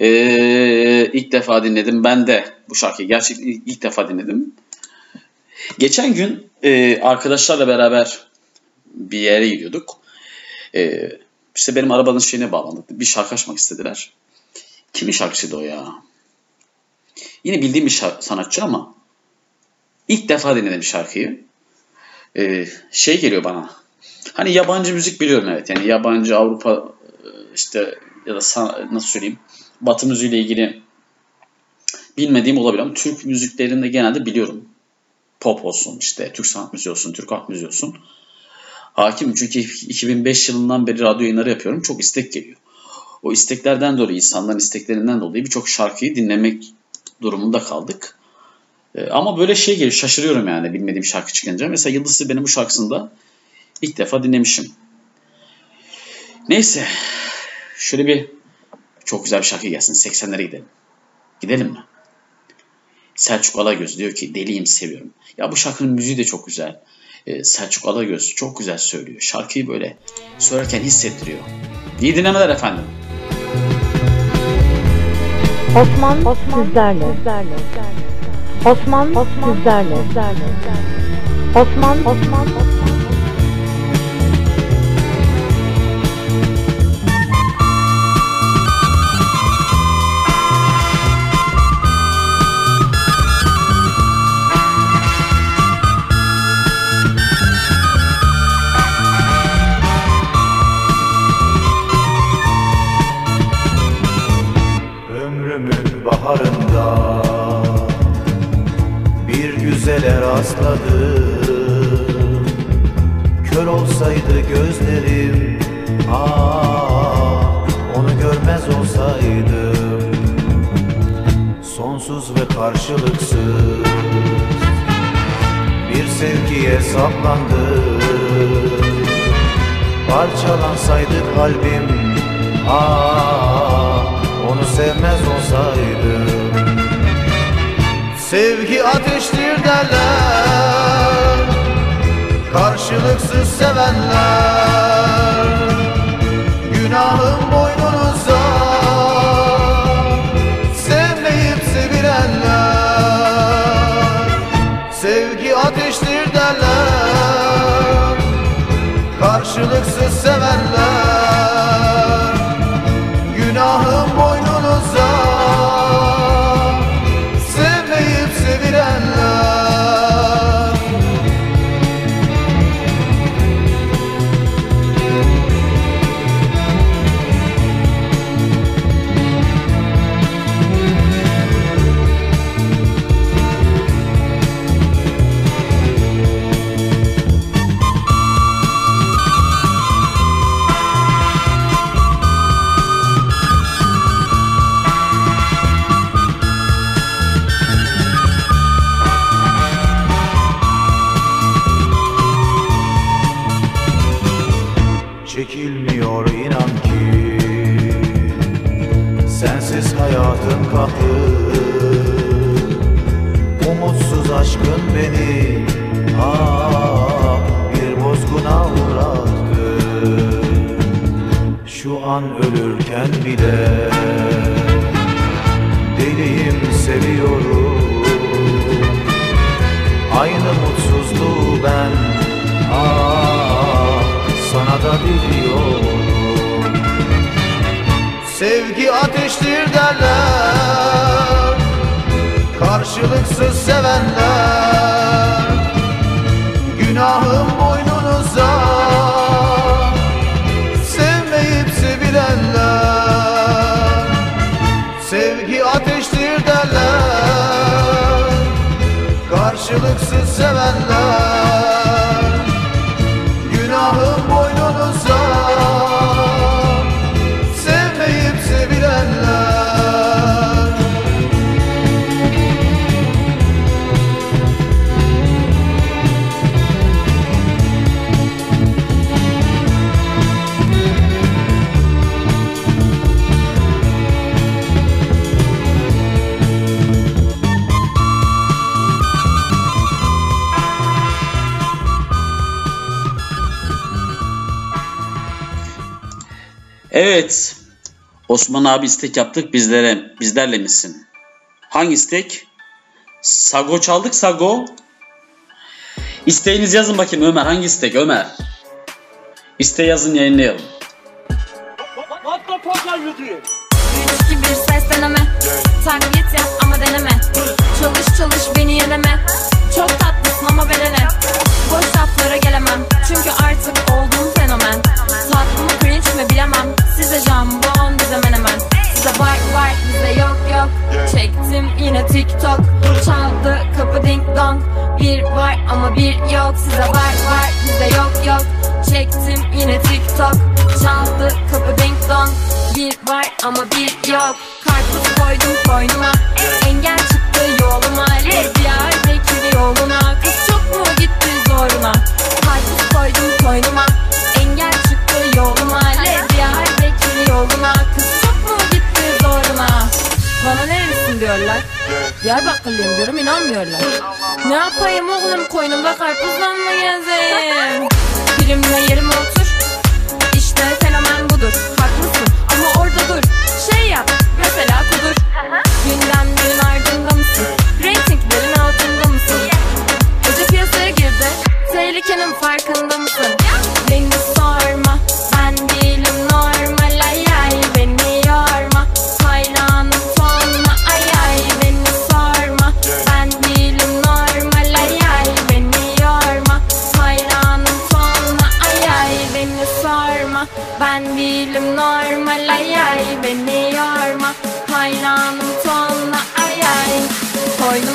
Ee, ilk defa dinledim. Ben de bu şarkıyı gerçekten ilk defa dinledim. Geçen gün e, arkadaşlarla beraber bir yere gidiyorduk. E, işte benim arabanın şeyine bağlandık. Bir şarkı açmak istediler. Kimin şarkısıydı o ya? Yine bildiğim bir şarkı, sanatçı ama ilk defa dinledim şarkıyı. E, şey geliyor bana. Hani yabancı müzik biliyorum evet. Yani yabancı Avrupa işte ya da nasıl söyleyeyim Batı müziğiyle ilgili bilmediğim olabilir ama Türk müziklerinde genelde biliyorum. Pop olsun işte Türk sanat müziği olsun, Türk halk müziği olsun. Hakimim çünkü 2005 yılından beri radyo yayınları yapıyorum. Çok istek geliyor. O isteklerden dolayı, insanların isteklerinden dolayı birçok şarkıyı dinlemek durumunda kaldık. Ee, ama böyle şey geliyor, şaşırıyorum yani bilmediğim şarkı çıkınca. Mesela Yıldız benim bu şarkısında ilk defa dinlemişim. Neyse, şöyle bir çok güzel bir şarkı gelsin. 80'lere gidelim. Gidelim mi? Selçuk Alagöz diyor ki deliyim seviyorum. Ya bu şarkının müziği de çok güzel. Ee, Selçuk Alagöz çok güzel söylüyor. Şarkıyı böyle söylerken hissettiriyor. İyi dinlemeler efendim. Osman, Osman sizlerle. Osman, Osman sizlerle. Osman, Osman, Ömrümün gözlerim. Ah onu görmez olsaydım. Sonsuz ve karşılıksız bir sevgiye saplandım. Parçalansaydı kalbim ah onu sevmez olsaydım. Sevgi ateştir derler Karşılıksız sevenler Günahım boynunuza. Sevmeyip sevilenler Sevgi ateştir derler. Karşılıksız sevenler bile Deliyim seviyorum. Aynı mutsuzluğu ben ah sana da diliyorum Sevgi ateştir derler Karşılıksız sevenler. Günahım Karşılıksız sevenler Evet. Osman abi istek yaptık bizlere. Bizlerle misin? Hangi istek? Sago çaldık Sago. İsteğinizi yazın bakayım Ömer. Hangi istek Ömer? İsteği yazın yayınlayalım. İki, bir ses deneme Taklit yap ama deneme Çalış çalış beni yeneme Çok tatlısın ama verene Boş laflara gelemem Çünkü artık oldum fenomen Cringe mi bilemem. Size jambon bize menemen Size var var bize yok yok. Çektim yine tiktok. Çaldı kapı ding dong. Bir var ama bir yok. Size var var bize yok yok. Çektim yine tiktok. Çaldı kapı ding dong. Bir var ama bir yok. Karpuz koydum koynuma Engel çıktı yoluma. Lezya bekiri yoluna. Kız çok mu gitti zoruna? Karpuz koydum koynuma yoluna çok mu gitti zoruna Bana nerelisin diyorlar? Diyarbakırlıyım diyorum inanmıyorlar. Ne yapayım oğlum koynumda karpuzla mı gezeyim Primle yerime otur. İşte fenomen budur. Haklısın ama orada dur. Şey yap mesela kudur. Gündemlerin ardında mısın? Ratinglerin altında mısın? Gece piyasaya girdi. Tehlikenin farkında mısın? Beni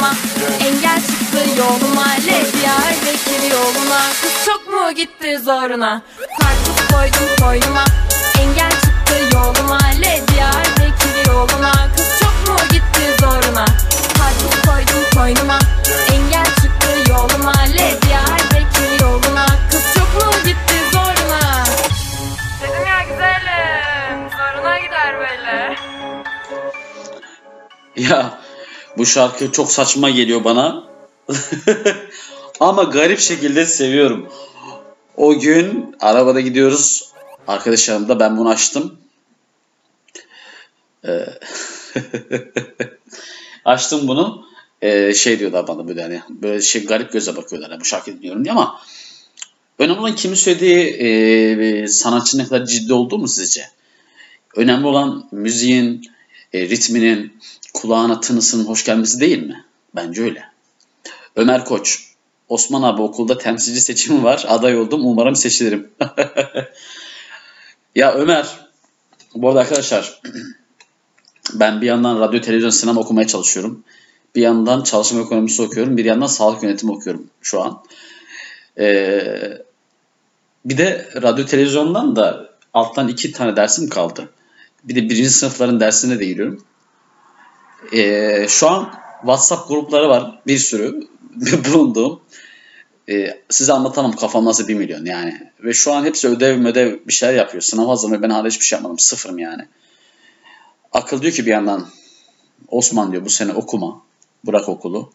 Koynuma engel çıktı yoluma Levyar bekir yoluna. Kız çok mu gitti zoruna? Karpuz koydum koynuma. Engel çıktı yoluma Levyar bekir yoluna. Kız çok mu gitti zoruna? Karpuz koydum koynuma. Engel çıktı yoluma Levyar bekir yoluna. Kız çok mu gitti zoruna? Dedim ya güzelim Zoruna gider böyle. Ya bu şarkı çok saçma geliyor bana. Ama garip şekilde seviyorum. O gün arabada gidiyoruz. Arkadaşlarım da ben bunu açtım. Ee, açtım bunu. Ee, şey diyorlar bana böyle hani böyle şey garip göze bakıyorlar. Yani bu şarkı dinliyorum diye ama önemli olan kimin söylediği e, sanatçı ne kadar ciddi olduğu mu sizce? Önemli olan müziğin, e, ritminin, kulağına tınısının hoş gelmesi değil mi? Bence öyle. Ömer Koç. Osman abi okulda temsilci seçimi var. Aday oldum. Umarım seçilirim. ya Ömer. Bu arada arkadaşlar ben bir yandan radyo, televizyon, sinema okumaya çalışıyorum. Bir yandan çalışma ekonomisi okuyorum. Bir yandan sağlık yönetimi okuyorum şu an. Ee, bir de radyo, televizyondan da alttan iki tane dersim kaldı. Bir de birinci sınıfların dersine de giriyorum. Ee, şu an WhatsApp grupları var bir sürü bulunduğum. Ee, size anlatamam kafam nasıl bir milyon yani. Ve şu an hepsi ödev ödev bir şeyler yapıyor. Sınav hazırlamıyor. Ben hala hiçbir şey yapmadım. Sıfırım yani. Akıl diyor ki bir yandan Osman diyor bu sene okuma. Bırak okulu.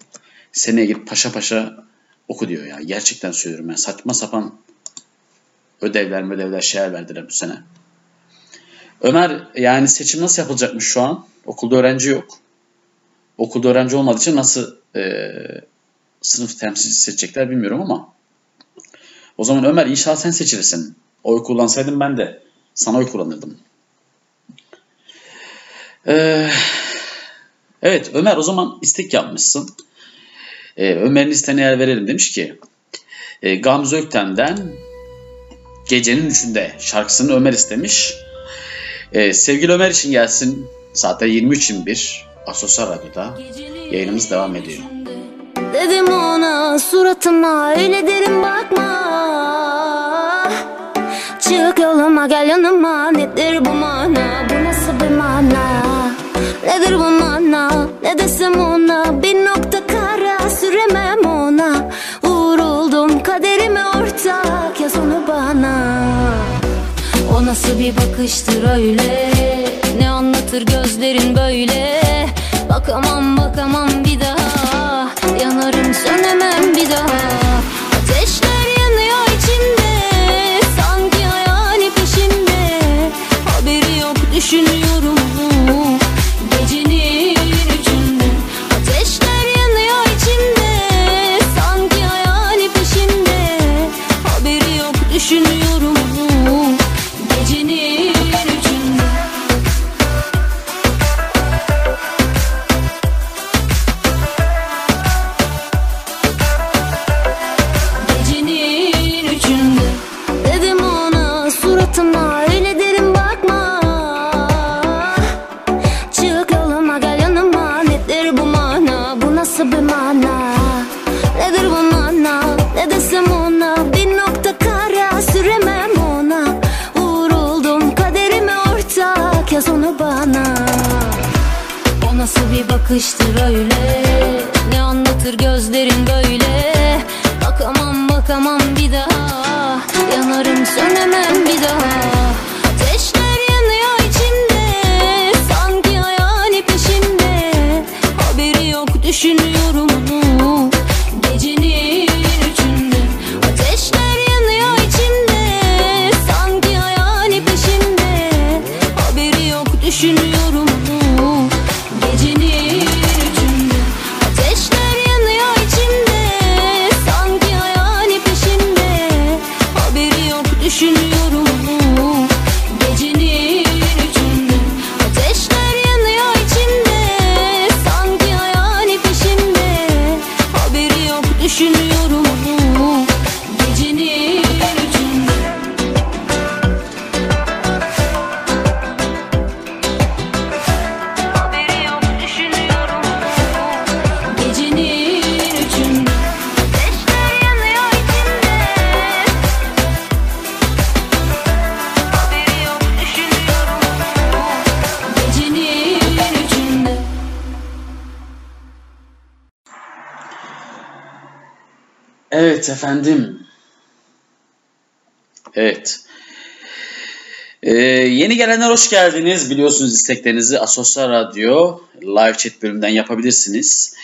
Seneye git paşa paşa oku diyor ya. Gerçekten söylüyorum ben. Saçma sapan ödevler ödevler şeyler verdiler bu sene. Ömer yani seçim nasıl yapılacakmış şu an? Okulda öğrenci yok. Okulda öğrenci olmadığı için nasıl e, sınıf temsilcisi seçecekler bilmiyorum ama o zaman Ömer inşallah sen seçilirsin. Oy kullansaydın ben de sana oy kullanırdım. Ee, evet Ömer o zaman istek yapmışsın. Ee, Ömer'in isteğine yer verelim demiş ki e, Gamze Öktem'den Gecenin Üçünde şarkısını Ömer istemiş. Ee, sevgili Ömer için gelsin. Saatler 23.21 Asosyal Radyo'da yayınımız devam ediyor. Dedim ona suratıma öyle derim bakma. Çık yoluma gel yanıma. Nedir bu mana? Bu nasıl bir mana? Nedir bu mana? Ne desem ona? Bir nokta kara süremem ona. Vuruldum kaderime ortak yaz onu bana. O nasıl bir bakıştır öyle? Ne anlatır gözlerin böyle Bakamam bakamam bir daha. Yanarım sönemem bir daha gelenler hoş geldiniz. Biliyorsunuz isteklerinizi Asosyal Radyo live chat bölümünden yapabilirsiniz.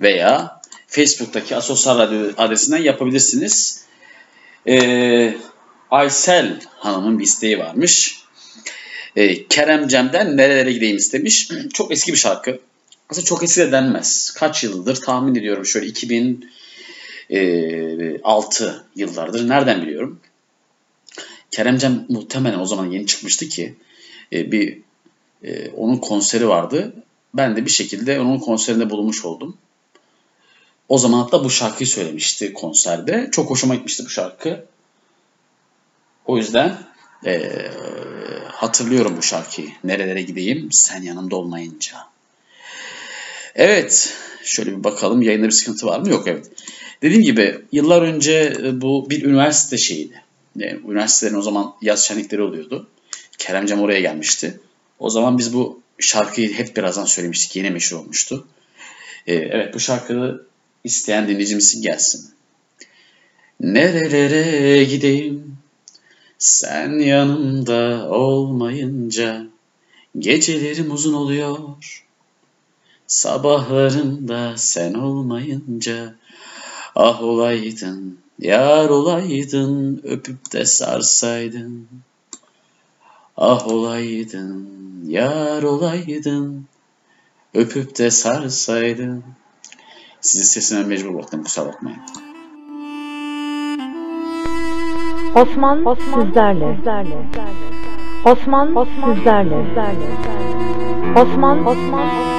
Veya Facebook'taki Asosyal Radyo adresinden yapabilirsiniz. Ee, Aysel Hanım'ın bir isteği varmış. Ee, Kerem Cem'den Nerelere Gideyim istemiş. Çok eski bir şarkı. Aslında çok eski de denmez. Kaç yıldır tahmin ediyorum şöyle 2000 e, 6 yıllardır. Nereden biliyorum? Keremcem muhtemelen o zaman yeni çıkmıştı ki e, bir e, onun konseri vardı. Ben de bir şekilde onun konserinde bulunmuş oldum. O zaman hatta bu şarkıyı söylemişti konserde. Çok hoşuma gitmişti bu şarkı. O yüzden e, hatırlıyorum bu şarkıyı. Nerelere gideyim sen yanımda olmayınca. Evet. Şöyle bir bakalım yayında bir sıkıntı var mı? Yok evet. Dediğim gibi yıllar önce e, bu bir üniversite şeyiydi. Yani üniversitelerin o zaman yaz şenlikleri oluyordu. Keremcem oraya gelmişti. O zaman biz bu şarkıyı hep birazdan söylemiştik. Yeni meşhur olmuştu. Ee, evet bu şarkıyı isteyen dinleyicimiz gelsin. Nerelere gideyim sen yanımda olmayınca Gecelerim uzun oluyor Sabahlarında sen olmayınca Ah olaydın, yar olaydın, öpüp de sarsaydın. Ah olaydın, yar olaydın, öpüp de sarsaydın. Sizi sesime mecbur bıraktım, kusura bakmayın. Osman, sizlerle. Osman, sizlerle. Osman, Osman, Bedenimden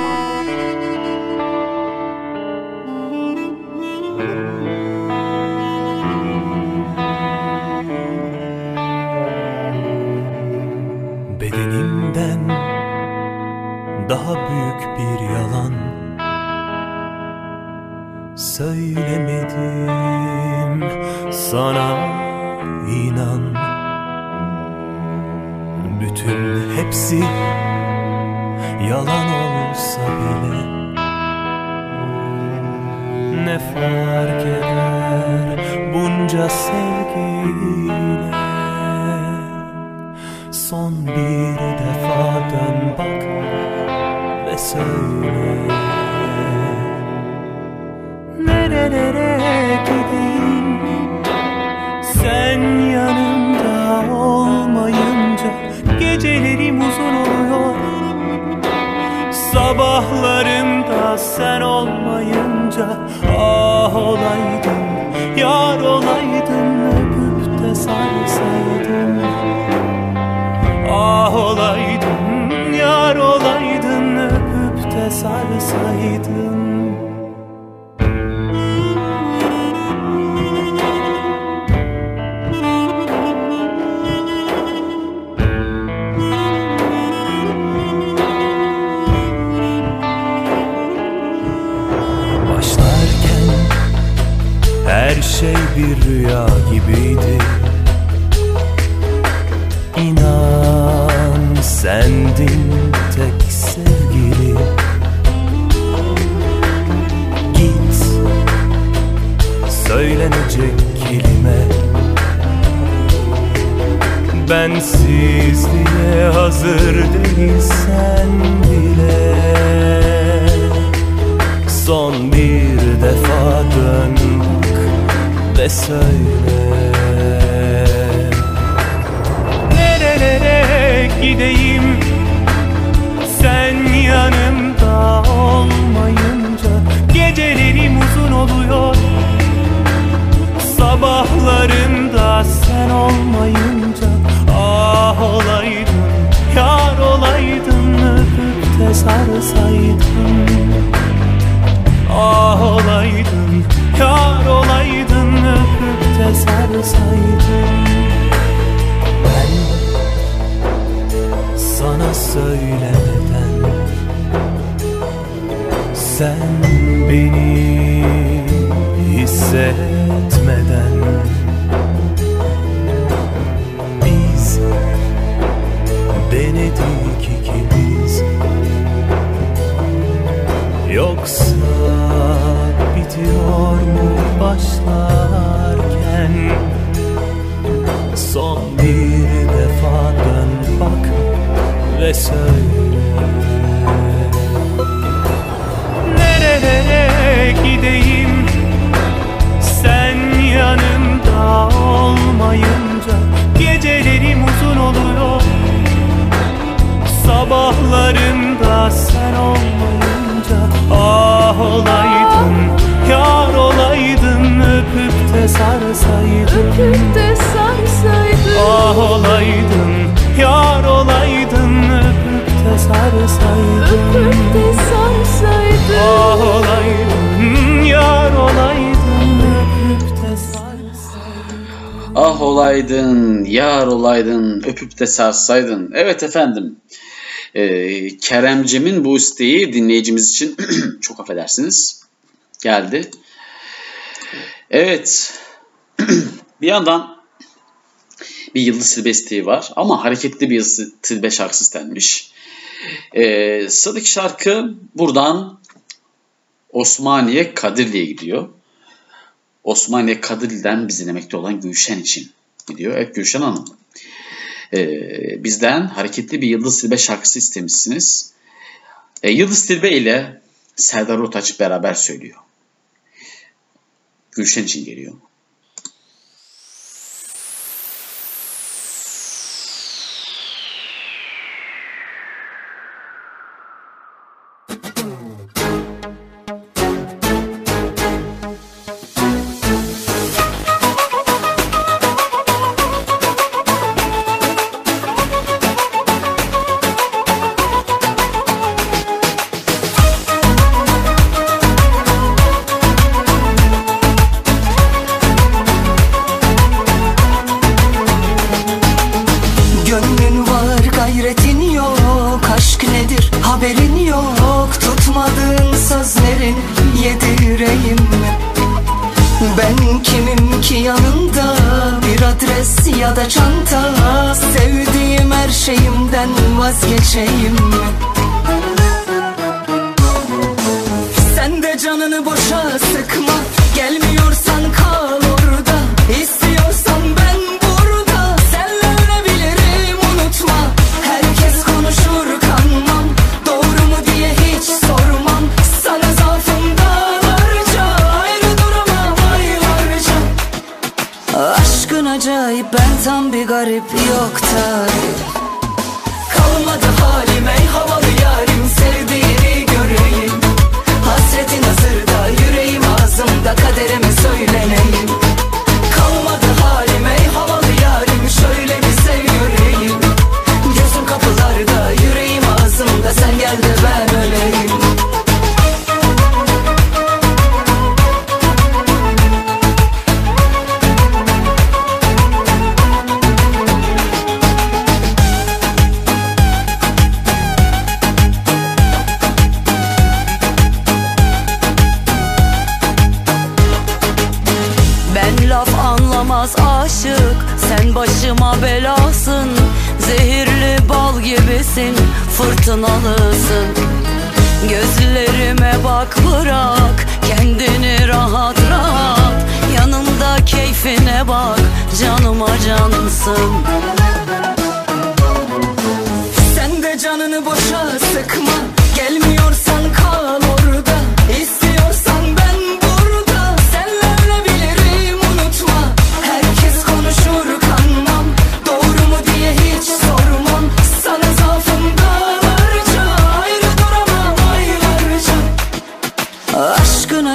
Bensizliğe hazır değilsen bile. Son bir defa dön bak ve söyle. Nerelere gideyim? Sen yanımda olmayınca Gecelerim uzun oluyor. Sabahlarımda sen olmayınca Ah olaydın, yar olaydın Öpüp de sarsaydın. Ah olaydın, yar olaydın Öpüp de sarsaydın. Ben sana söylemeden Sen beni hissetmeden başlarken Son bir defa dön bak ve söyle. Nerelere gideyim? Sen yanımda olmayınca Gecelerim uzun oluyor. Sabahlarımda sen olmayınca Ah olaydın Öpüp de sarsaydın Öpüp de sarsaydın Ah olaydın, yar olaydın. Öpüp de sarsaydın Öpüp de sarsaydın Ah olaydın, yar olaydın. Öpüp de sarsaydın Ah olaydın, yar olaydın, öpüp de sarsaydın. Evet efendim. Ee, Keremcim'in bu isteği dinleyicimiz için çok affedersiniz. Geldi. Evet. bir yandan bir Yıldız isteği var ama hareketli bir Yıldız Tilbe şarkısı istenmiş. Ee, sıradaki şarkı buradan Osmaniye Kadirli'ye gidiyor. Osmaniye Kadirli'den bizi dinlemekte olan Gülşen için gidiyor. Evet Gülşen Hanım. Ee, bizden hareketli bir Yıldız Tilbe şarkısı istemişsiniz. Ee, Yıldız Tilbe ile Serdar Ortaç beraber söylüyor. Gülşen için geliyor.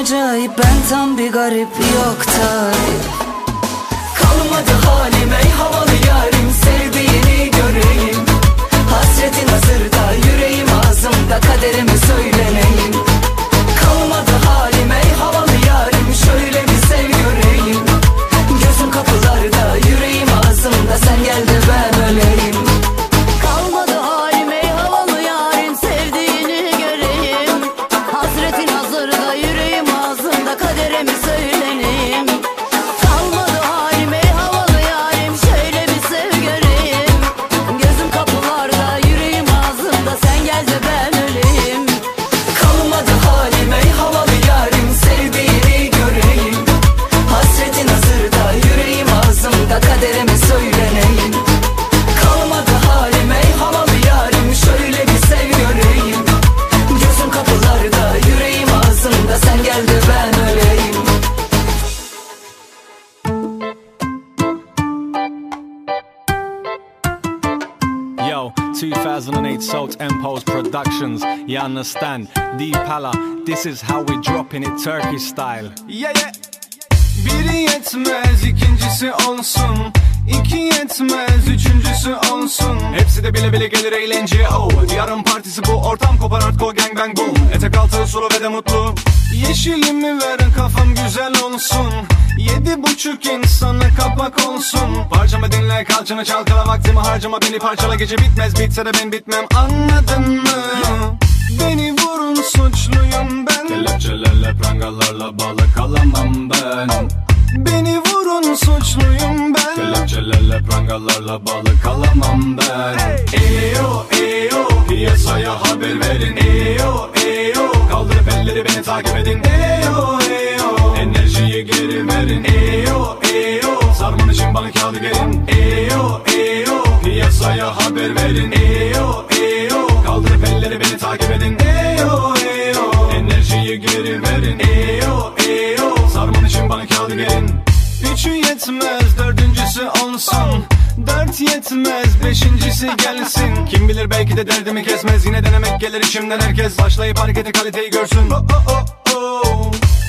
Acayip ben tam bir garip yok tabi Kalmadı halim ey havalı yarim. Sevdiğini göreyim. Hasretin hazırda yüreğim ağzımda. Kaderimi söyleneyim understand? Deep Pala, this is how we dropping it Turkish style. Yeah yeah. Biri yetmez ikincisi olsun. İki yetmez üçüncüsü olsun. Hepsi de bile bile gelir eğlence oh Yarın partisi bu ortam kopar hardcore gang bang boom. Etek altı sulu ve de mutlu. Yeşilimi ver kafam güzel olsun. Yedi buçuk insana kapak olsun. Parçamı dinle kalçanı çalkala vaktimi harcama. Beni parçala gece bitmez bitse de ben bitmem. Anladın mı? Beni vurun suçluyum ben. Kelepçelerle prangalarla bağlı kalamam ben. Beni vurun suçluyum ben. Kelepçelerle prangalarla bağlı kalamam ben. Eyo eyo piyasaya haber verin. Eyo eyo kaldırıp elleri beni takip edin. Eyo eyo enerjiyi geri verin. Eyo eyo. Sarman için bana kağıdı gelin Eyo eyo. Piyasaya haber verin. Eyo eyo. Kaldırıp elleri beni takip edin. Eyo eyo. Enerjiyi geri verin. Eyo eyo. Sarman için bana kağıdı gelin Üçü yetmez dördüncüsü olsun. Dört yetmez beşincisi gelsin. Kim bilir belki de derdimi kesmez. Yine denemek gelir içimden herkes. Başlayıp hareketi kaliteyi görsün. Oh, oh, oh.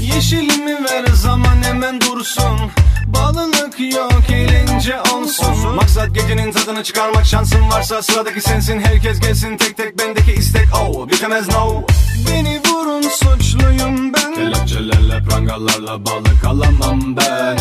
Yeşilimi ver zaman hemen dursun. Bağlılık yok eğlence olsun. Maksat gecenin tadını çıkarmak şansın varsa Sıradaki sensin. Herkes gelsin tek tek bendeki istek. Oh bitemez no. Beni vurun suçluyum ben. Kelepçelerle prangalarla bağlı kalamam ben.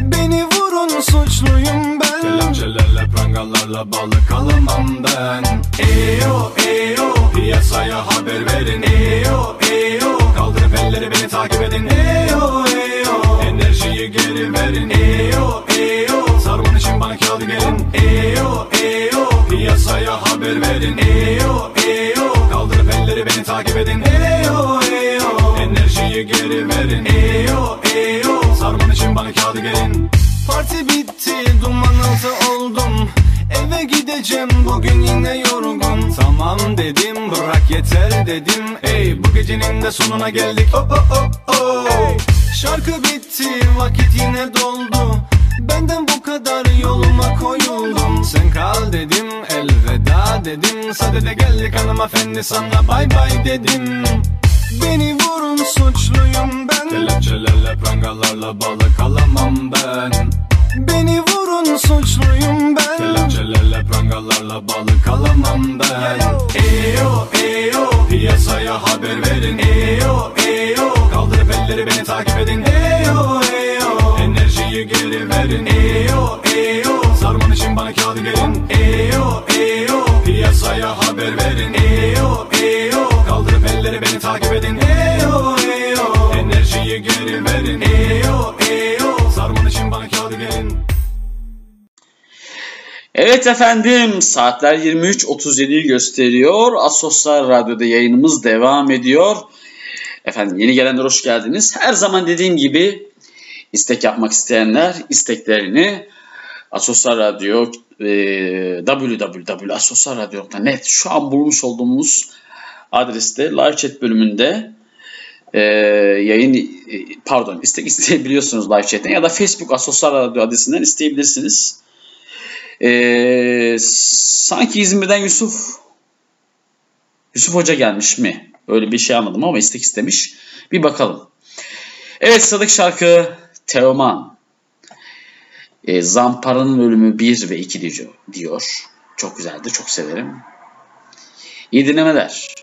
Beni vurun suçluyum ben. Kelepçelerle prangalarla bağlı kalamam ben. Eyo eyo piyasaya haber verin. Eyo eyo kaldırıp elleri beni takip edin. Eyo eyo enerjiyi geri verin. Eyo eyo sarman için bana kağıdı gelin. Eyo eyo piyasaya haber verin. Eyo eyo kaldırıp elleri beni takip edin. Eyo eyo enerjiyi geri verin. Eyo eyo sarman için bana kağıdı gelin Parti bitti duman altı oldum. Eve gideceğim bugün yine yorgun. Tamam dedim bırak yeter dedim. Ey bu gecenin de sonuna geldik. Oh oh oh oh. Şarkı bitti vakit yine doldu. Benden bu kadar yoluma koyuldum Sen kal dedim elveda dedim. Sadede geldik hanımefendi sana bay bay dedim Beni vurun suçluyum ben. Kelepçelerle prangalarla bağlı kalamam ben. Beni vurun suçluyum ben. Kelepçelerle prangalarla bağlı kalamam ben. Eyo eyo piyasaya haber verin. Eyo eyo kaldırıp elleri beni takip edin. Eyo eyo enerjiyi geri verin. Eyo eyo. Sarman için bana kağıdı gelin Eyo eyo. Piyasaya haber verin. Eyo eyo. Kaldırıp elleri beni takip edin. Eyo eyo. Enerjiyi geri verin. Eyo eyo. Sarman için bana kağıdı gelin Evet efendim saatler 23.37'yi gösteriyor. Asoslar Radyo'da yayınımız devam ediyor. Efendim yeni gelenler hoş geldiniz. Her zaman dediğim gibi istek yapmak isteyenler isteklerini Asosyal Radyo e, www.asosyalradyo.net şu an bulmuş olduğumuz adreste live chat bölümünde e, yayın e, pardon istek isteyebiliyorsunuz live chat'ten ya da Facebook Asosyal Radyo adresinden isteyebilirsiniz. E, sanki İzmir'den Yusuf Yusuf Hoca gelmiş mi? Öyle bir şey anladım ama istek istemiş. Bir bakalım. Evet sıradaki şarkı Teoman. E, Zampara'nın ölümü 1 ve 2 diyor. Çok güzeldi, çok severim. İyi dinlemeler.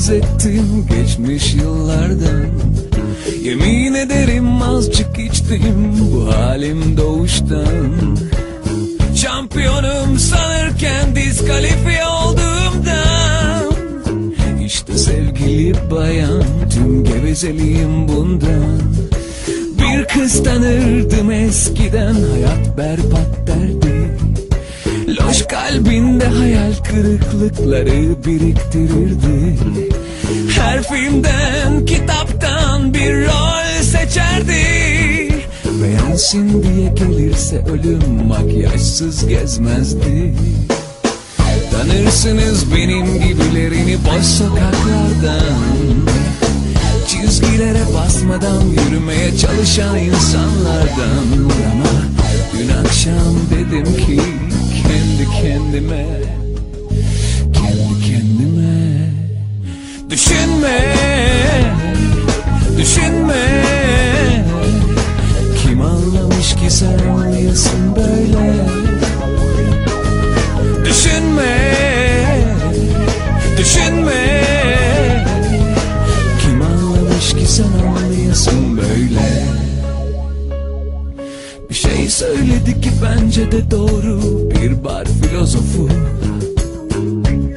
Birine benzettim geçmiş yıllardan Yemin ederim azıcık içtim bu halim doğuştan. Şampiyonum sanırken diskalifiye olduğumdan İşte sevgili bayan tüm gevezeliğim bundan. Bir kız tanırdım eskiden hayat berbat derdi kalbinde hayal kırıklıkları biriktirirdi. Her filmden, kitaptan bir rol seçerdi. Beğensin diye gelirse ölüm makyajsız gezmezdi. Tanırsınız benim gibilerini boş sokaklardan. Çizgilere basmadan yürümeye çalışan insanlardan. Ama dün akşam dedim ki kendi kendime. Kendi kendime. Düşünme. Düşünme. Kim anlamış ki sen anlayasın böyle? Düşünme. Düşünme. Kim anlamış ki sen anlayasın böyle? Bir şey söyledi ki bence de doğru Bir bar filozofu.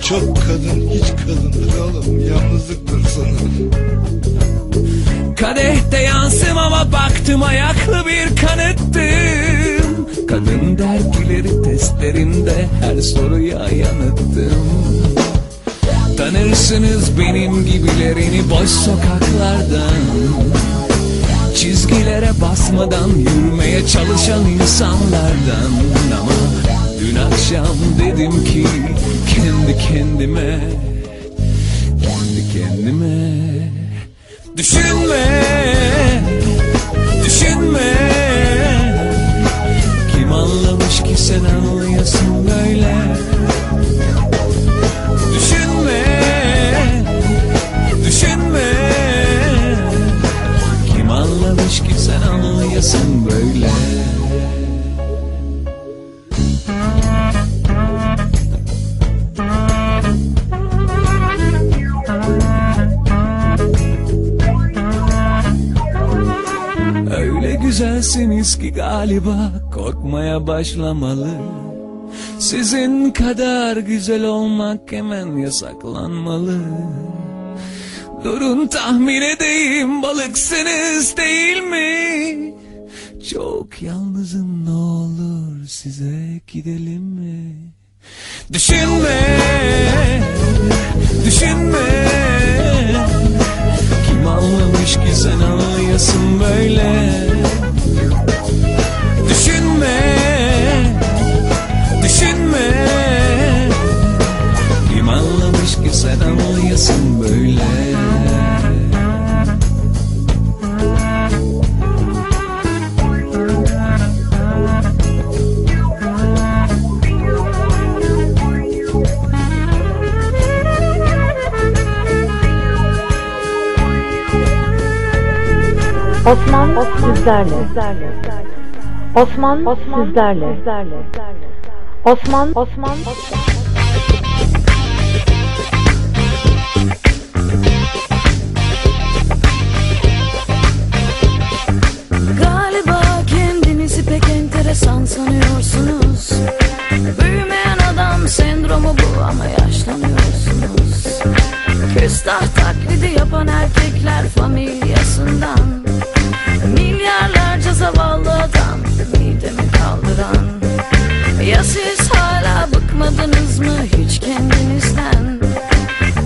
Çok kadın hiç kadındır oğlum Yalnızlıktır sana Kadehte yansım ama baktım ayaklı bir kanıttım. Kadın dergileri testlerinde her soruya yanıttım. Tanırsınız benim gibilerini boş sokaklardan. Çizgilere basmadan yürümeye çalışan insanlardan. Ama dün akşam dedim ki kendi kendime Kendi kendime. Düşünme Düşünme. Kim anlamış ki sen anlayasın böyle galiba korkmaya başlamalı Sizin kadar güzel olmak hemen yasaklanmalı Durun tahmin edeyim balıksınız değil mi? Çok yalnızım ne olur size gidelim mi? Düşünme, düşünme Kim anlamış ki sen anlayasın böyle Düşünme, düşünme Kim anlamış ki sen anlayasın böyle Osman sizlerle. Osman sizlerle. Osman Osman. Galiba kendinizi pek enteresan sanıyorsunuz. Büyüme Bilmem sendromu bu ama yaşlanıyorsunuz. Küstah taklidi yapan erkekler familyasından. Milyarlarca zavallı adam midemi kaldıran. Ya siz hala bıkmadınız mı hiç kendinizden?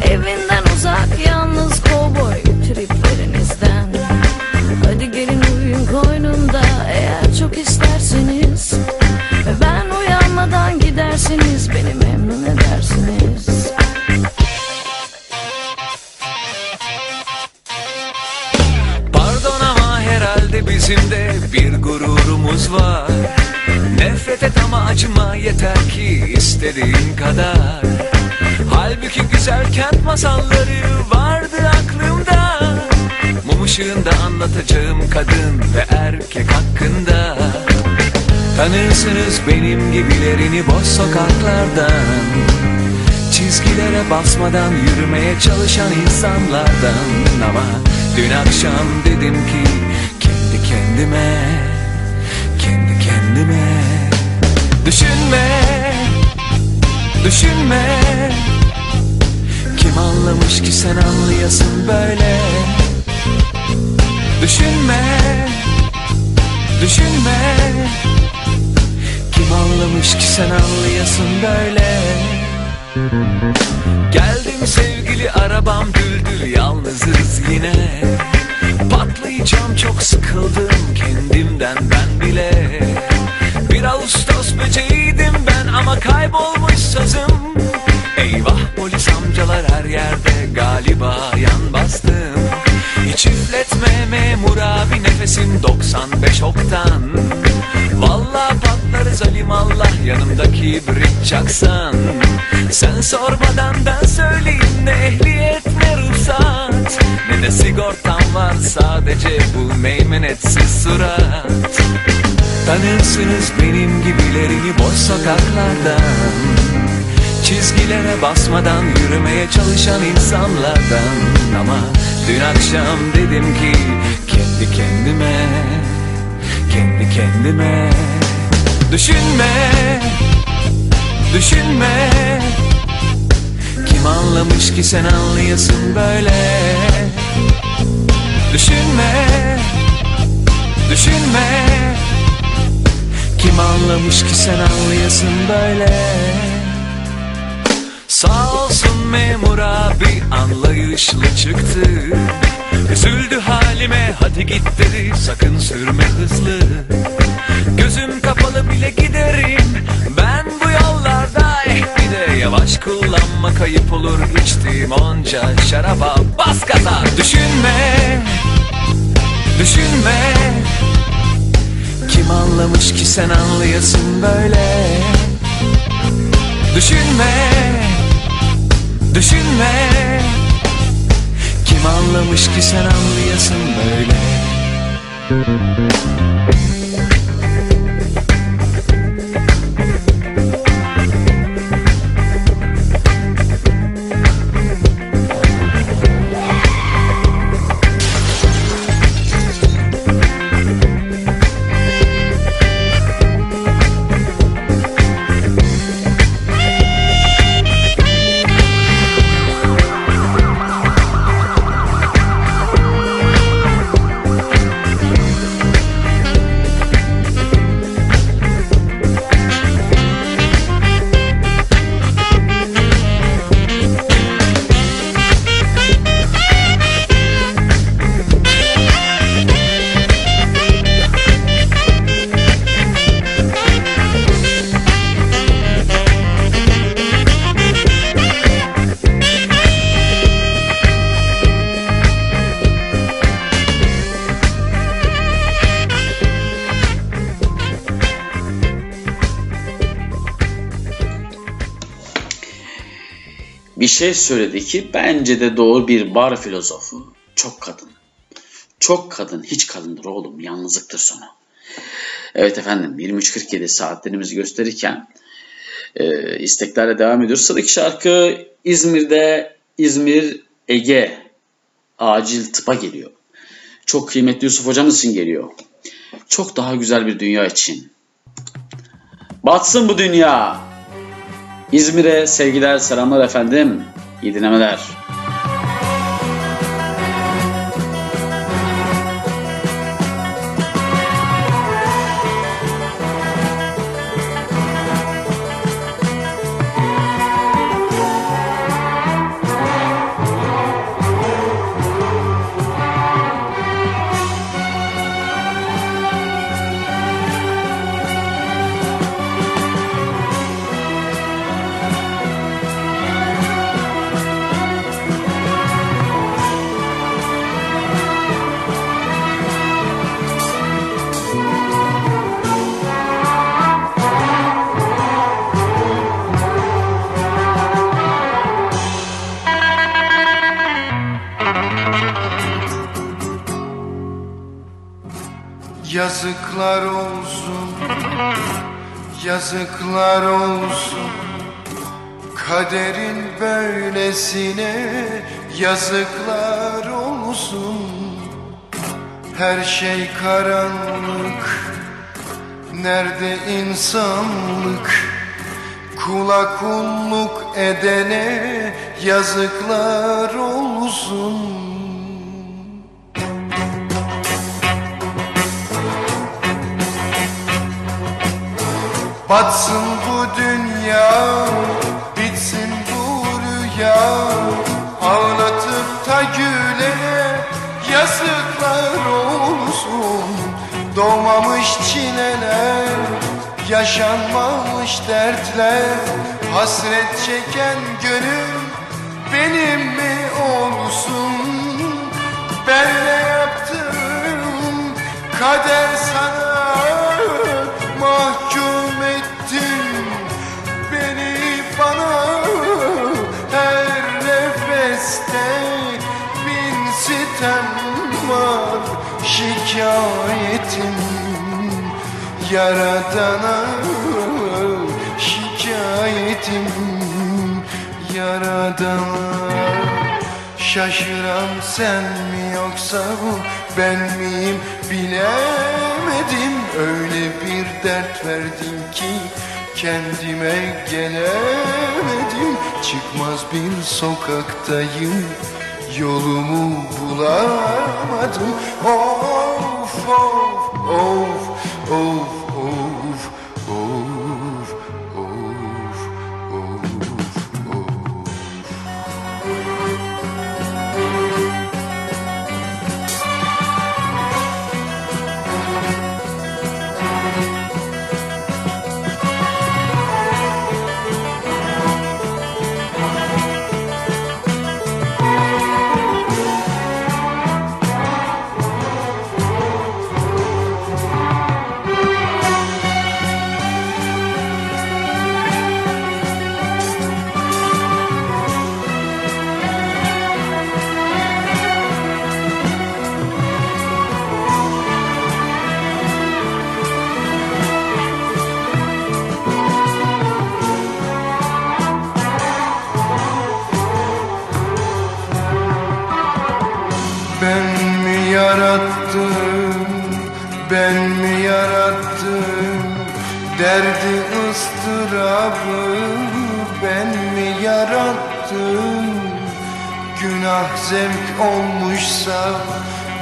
Evinden uzak yalnız kovboy triplerinizden. Hadi gelin uyuyun koynumda eğer çok isterseniz. Ben uyanmadan giderseniz beni memnun edersiniz. Bizim de bir gururumuz var. Nefret et ama acıma yeter ki istediğin kadar. Halbuki güzel kent masalları vardı aklımda. Mum ışığında anlatacağım kadın ve erkek hakkında. Tanırsınız benim gibilerini boş sokaklardan. Çizgilere basmadan yürümeye çalışan insanlardan. Ama dün akşam dedim ki kendi kendime. Kendi kendime. Düşünme Düşünme. Kim anlamış ki sen anlayasın böyle? Düşünme Düşünme. Kim anlamış ki sen anlayasın böyle? Geldim sevgili arabam düldül yalnızız yine. Patlayacağım çok sıkıldım kendimden ben bile Bir Ağustos böceğiydim ben ama kaybolmuş sözüm. Eyvah polis amcalar her yerde galiba yan bastım. Hiç üfletme memur abi nefesim 95 oktan. Vallahi patlarız alimallah yanımdaki brit çaksan Sen sormadan ben söyleyeyim ne ehliyet ne ruhsat. Ne de sigortam var sadece bu meymenetsiz surat Tanırsınız benim gibilerini boş sokaklardan. Çizgilere basmadan yürümeye çalışan insanlardan. Ama dün akşam dedim ki kendi kendime Kendi kendime. Düşünme Düşünme. Kim anlamış ki sen anlayasın böyle? Düşünme Düşünme Kim anlamış ki sen anlayasın böyle? Sağ olsun memur abi anlayışlı çıktı. Üzüldü halime hadi git dedi sakın sürme hızlı. Gözüm kapalı bile giderim ben bu yollarda eh bir de yavaş kullanma kayıp olur içtiğim onca şaraba. Bas gaza Düşünme düşünme Kim anlamış ki sen anlayasın böyle? Düşünme Düşünme. Kim anlamış ki sen anlayasın böyle şey söyledi ki bence de doğru bir bar filozofu. Çok kadın. Çok kadın hiç kadındır oğlum yalnızlıktır sonu. Evet efendim 23.47 saatlerimizi gösterirken e, isteklerle devam ediyoruz. Sıradaki şarkı İzmir'de İzmir Ege acil tıpa geliyor. Çok kıymetli Yusuf hocamız için geliyor. Çok daha güzel bir dünya için. Batsın bu dünya. İzmir'e sevgiler, selamlar efendim. İyi dinlemeler. Karanlık Nerede insanlık? Kula kulluk edene yazıklar olsun. Batsın bu dünya, yaşanmamış dertler Hasret çeken gönül benim mi olsun yaradana Şikayetim yaradana. Şaşıran sen mi yoksa bu ben miyim bilemedim. Öyle bir dert verdin ki kendime gelemedim. Çıkmaz bir sokaktayım yolumu bulamadım. Of of of of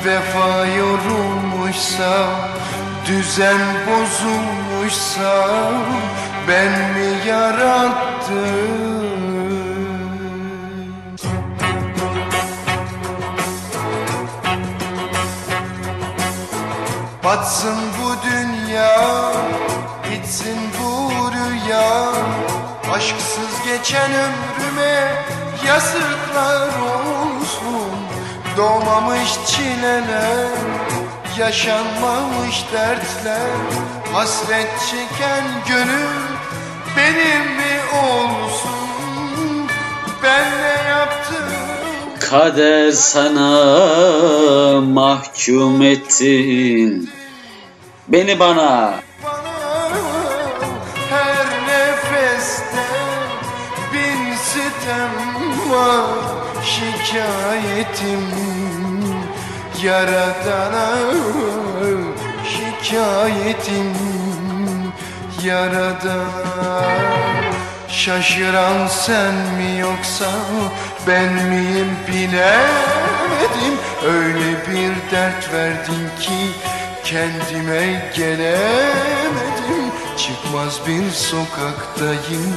vefa yorulmuşsa Düzen bozulmuşsa ben mi yarattım? Batsın bu dünya, bitsin bu rüya. Aşksız geçen ömrüme yazıklar olsun Doğmamış çileler, yaşanmamış dertler. Hasret çeken gönül benim mi olsun? Ben ne yaptım? Kader sana mahkum ettin. Beni bana. Sitem var Şikayetim yaradana Şikayetim yaradana Şaşıran sen mi yoksa ben miyim bilemedim. Öyle bir dert verdin ki kendime gelemedim. Çıkmaz bir sokaktayım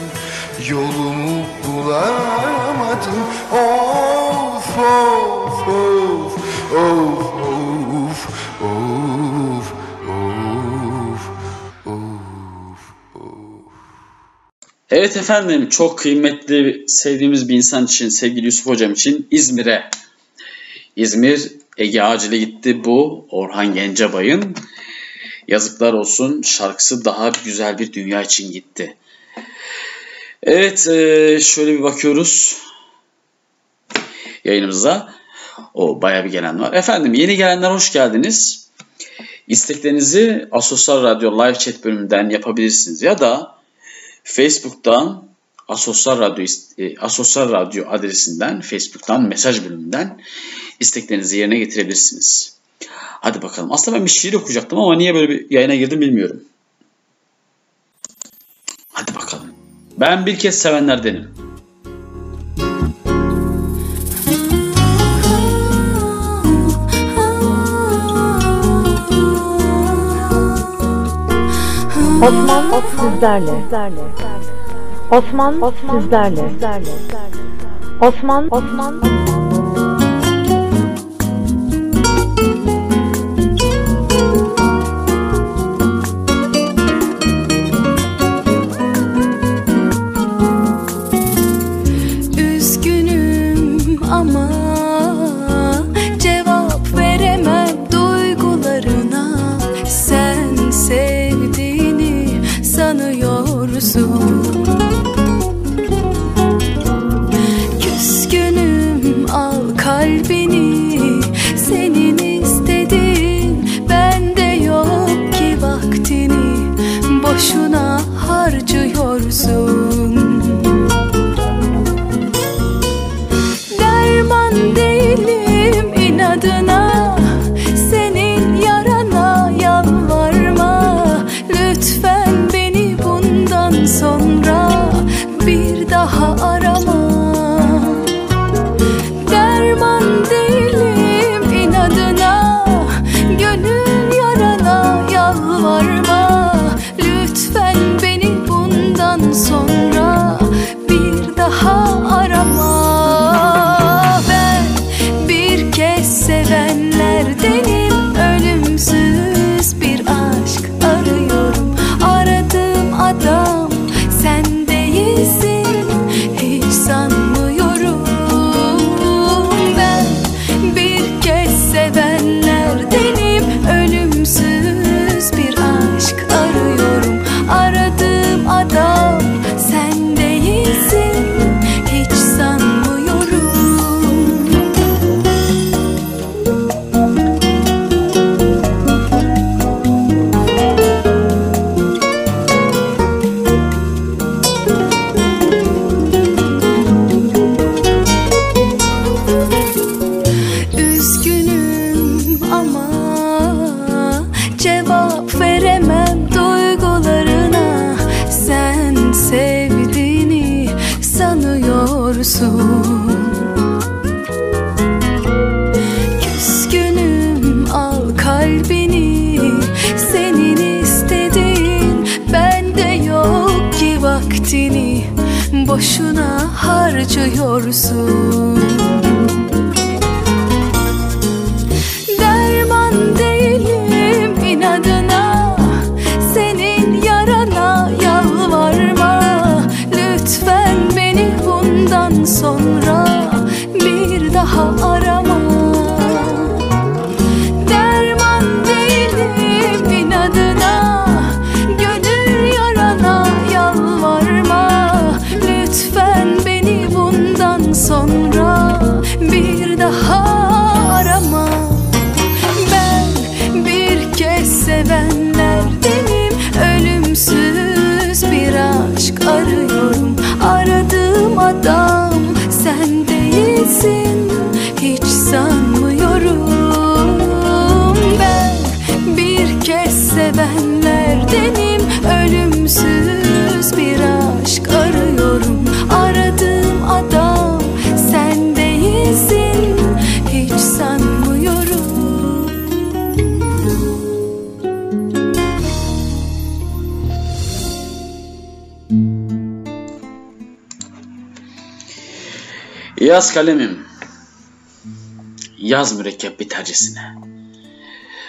yolumu bulamadım. Of of of of of of Evet efendim çok kıymetli sevdiğimiz bir insan için sevgili Yusuf hocam için İzmir'e İzmir Ege Acil'e gitti bu Orhan Gencebay'ın Yazıklar Olsun şarkısı daha güzel bir dünya için gitti. Evet e, şöyle bir bakıyoruz yayınımıza. O bayağı bir gelen var. Efendim yeni gelenler hoş geldiniz. İsteklerinizi Asosyal Radyo Live Chat bölümünden yapabilirsiniz ya da Facebook'tan Asosyal Radyo e, Asosyal Radyo adresinden Facebook'tan mesaj bölümünden isteklerinizi yerine getirebilirsiniz. Hadi bakalım. Aslında ben bir şiir okuyacaktım ama niye böyle bir yayına girdim bilmiyorum. Hadi bakalım. Ben bir kez sevenlerdenim. Osman sizlerle. Osman sizlerle. Osman Osman kalemim. Yaz mürekkep bitercesine.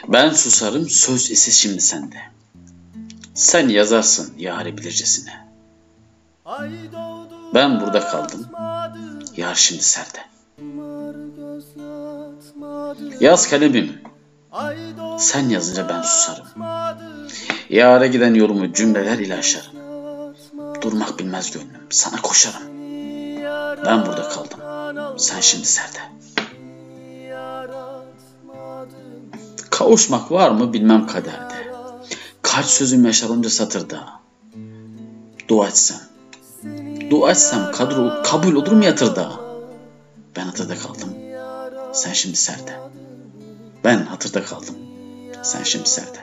Ben susarım söz ise şimdi sende. Sen yazarsın yâri bilircesine. Ben burada kaldım. Yar şimdi serde. Yaz kalemim. Sen yazınca ben susarım. Yâre giden yolumu cümleler ile aşarım. Kavuşmak var mı bilmem kaderde. Kaç sözüm yaşar onca satırda. Dua etsem. Dua etsem kadro, kabul olur mu yatırda? Ben hatırda kaldım. Sen şimdi serde. Ben hatırda kaldım. Sen şimdi serde.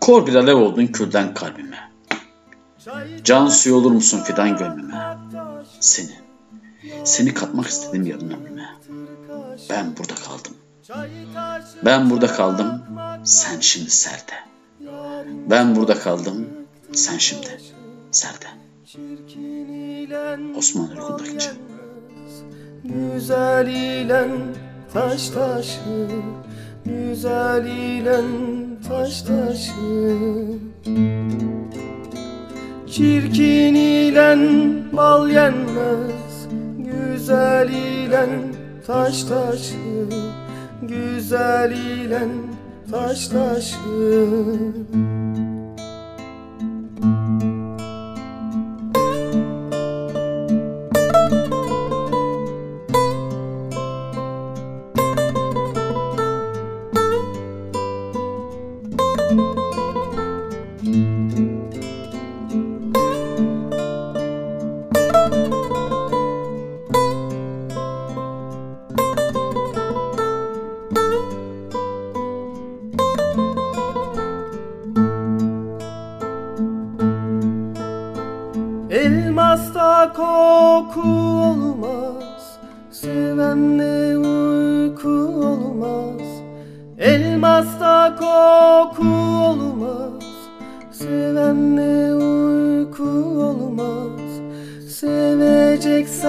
Kor bir alev oldun külden kalbime. Can suyu olur musun fidan gönlüme? Seni, seni katmak istedim yarın ömrüme. Ben burada kaldım. Ben burada kaldım, sen şimdi serde. Ben burada kaldım, sen şimdi serde. Osman Ürkundakçı. Güzel ilen taş taşı Güzel ilen taş taşı Çirkin ilen bal yenmez Güzel ilen taş taşı Güzel ilen taş taşı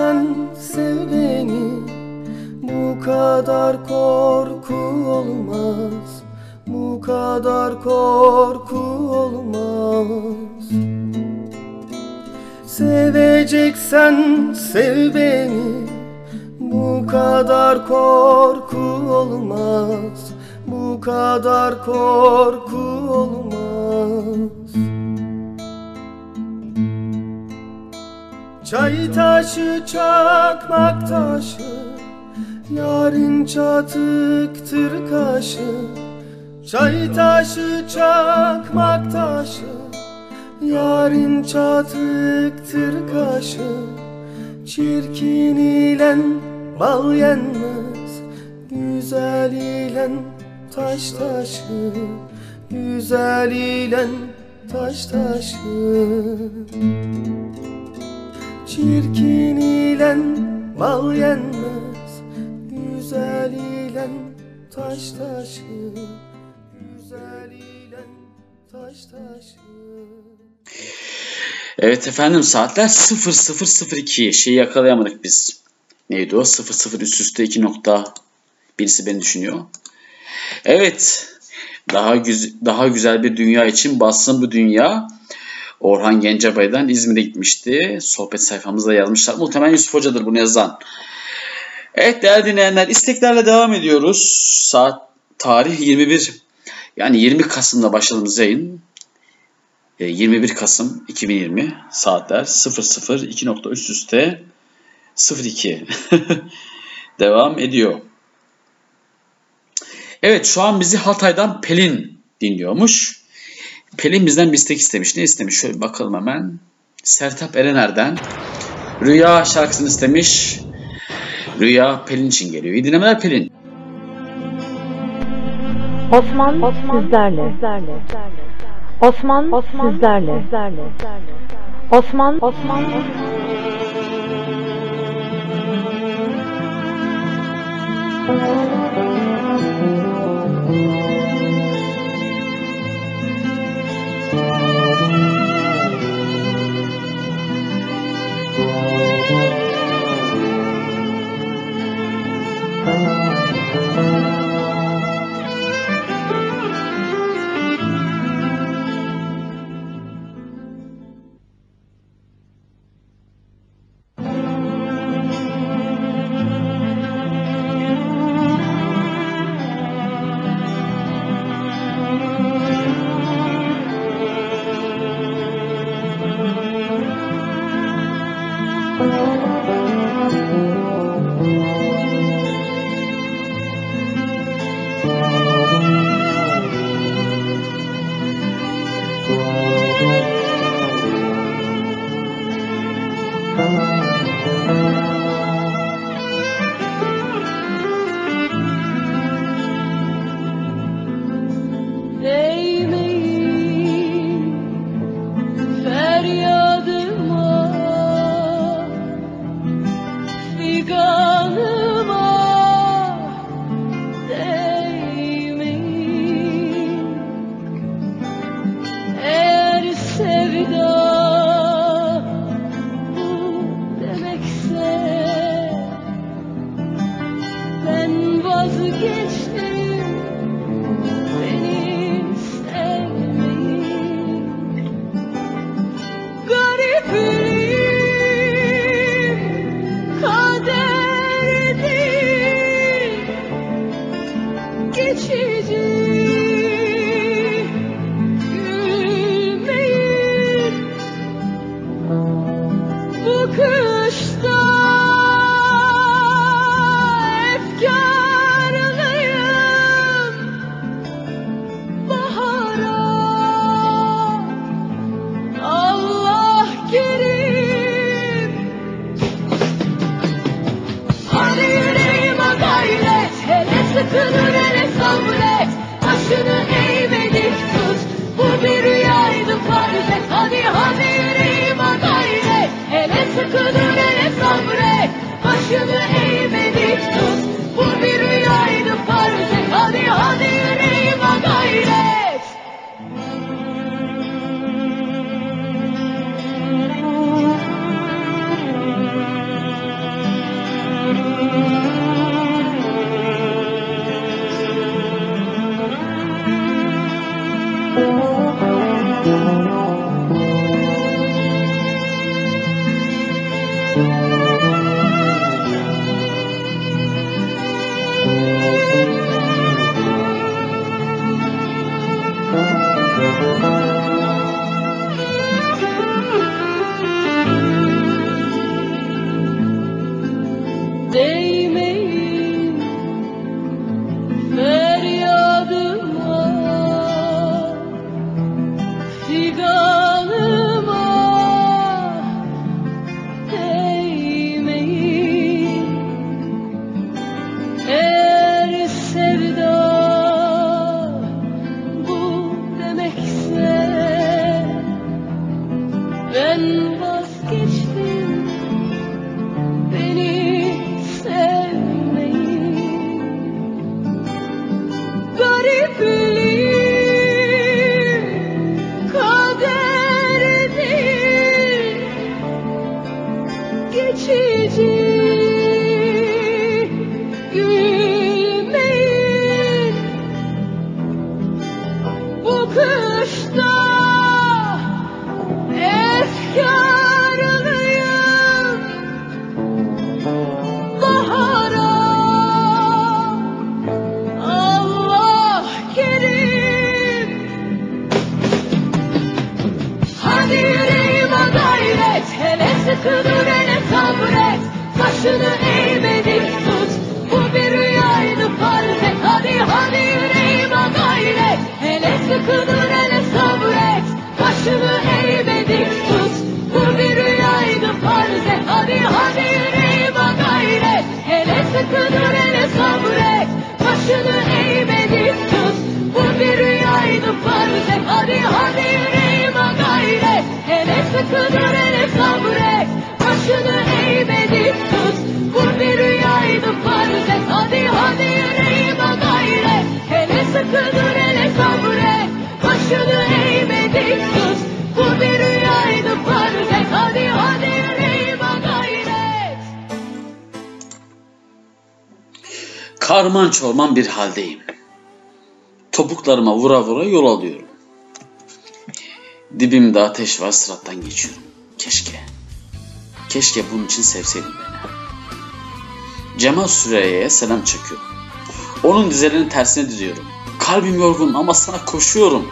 Seveceksen sev beni. Bu kadar korku olmaz. Bu kadar korku olmaz. Seveceksen sev beni. Bu kadar korku olmaz. Bu kadar korku olmaz Çay taşı çakmak taşı. Yarın çatıktır kaşı. Çay taşı çakmak taşı. Yarın çatıktır kaşı. Çirkin ilen bal yenmez. Güzel ilen taş taşı. Güzel ilen taş taşı Çirkin ilen bal yenmez Güzel ilen taş taşı Güzel ilen taş taşı Evet efendim saatler 0002. Şeyi yakalayamadık biz. Neydi o? 00 üst üste 2 nokta. Birisi beni düşünüyor. Evet. Daha güz daha güzel bir dünya için bassın bu dünya. Orhan Gencebay'dan İzmir'e gitmişti. Sohbet sayfamızda yazmışlar. Muhtemelen Yusuf Hoca'dır bunu yazan. Evet değerli dinleyenler isteklerle devam ediyoruz. Saat tarih 21 yani 20 Kasım'da başladığımız yayın 21 Kasım 2020 saatler 00 2 nokta üst üste 02 devam ediyor. Evet şu an bizi Hatay'dan Pelin dinliyormuş. Pelin bizden bir istek istemiş. Ne istemiş? Şöyle bakalım hemen. Sertap Erener'den Rüya şarkısını istemiş. Rüya Pelin için geliyor. İyi dinlemeler Pelin. Osman, Osman sizlerle. Osman, Osman sizlerle. Osman, Osman Feryadıma day. Karman çorman bir haldeyim. Topuklarıma vura vura yol alıyorum. Dibimde ateş var sırattan geçiyorum. Keşke. Keşke bunun için sevseydin beni. Cemal Süreyya'ya selam çekiyorum. Onun dizelerini tersine diziyorum. Kalbim yorgun ama sana koşuyorum.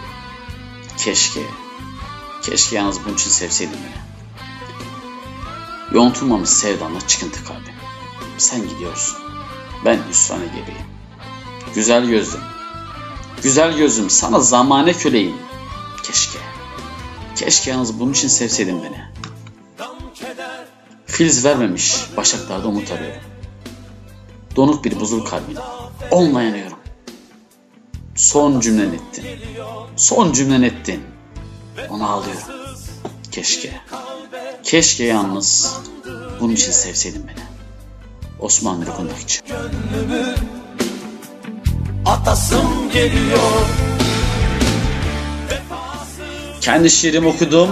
Keşke. Keşke yalnız bunun için sevseydin beni. Yontulmamış sevdanla çıkıntı kalbim. Sen gidiyorsun. Ben hüsrana gebeyim. Güzel gözlüm. Güzel gözüm sana zamane köleyim. Keşke. Keşke yalnız bunun için sevseydin beni. Filiz vermemiş başaklarda umut arıyorum. Donuk bir buzul kalbine. Onunla yanıyorum. Son cümlen ettin. Son cümlen ettin. Ona ağlıyorum. Keşke. Keşke yalnız bunun için sevseydin beni. Osman Rokundak için. Gönlümü atasım geliyor Kendi şiirimi okudum.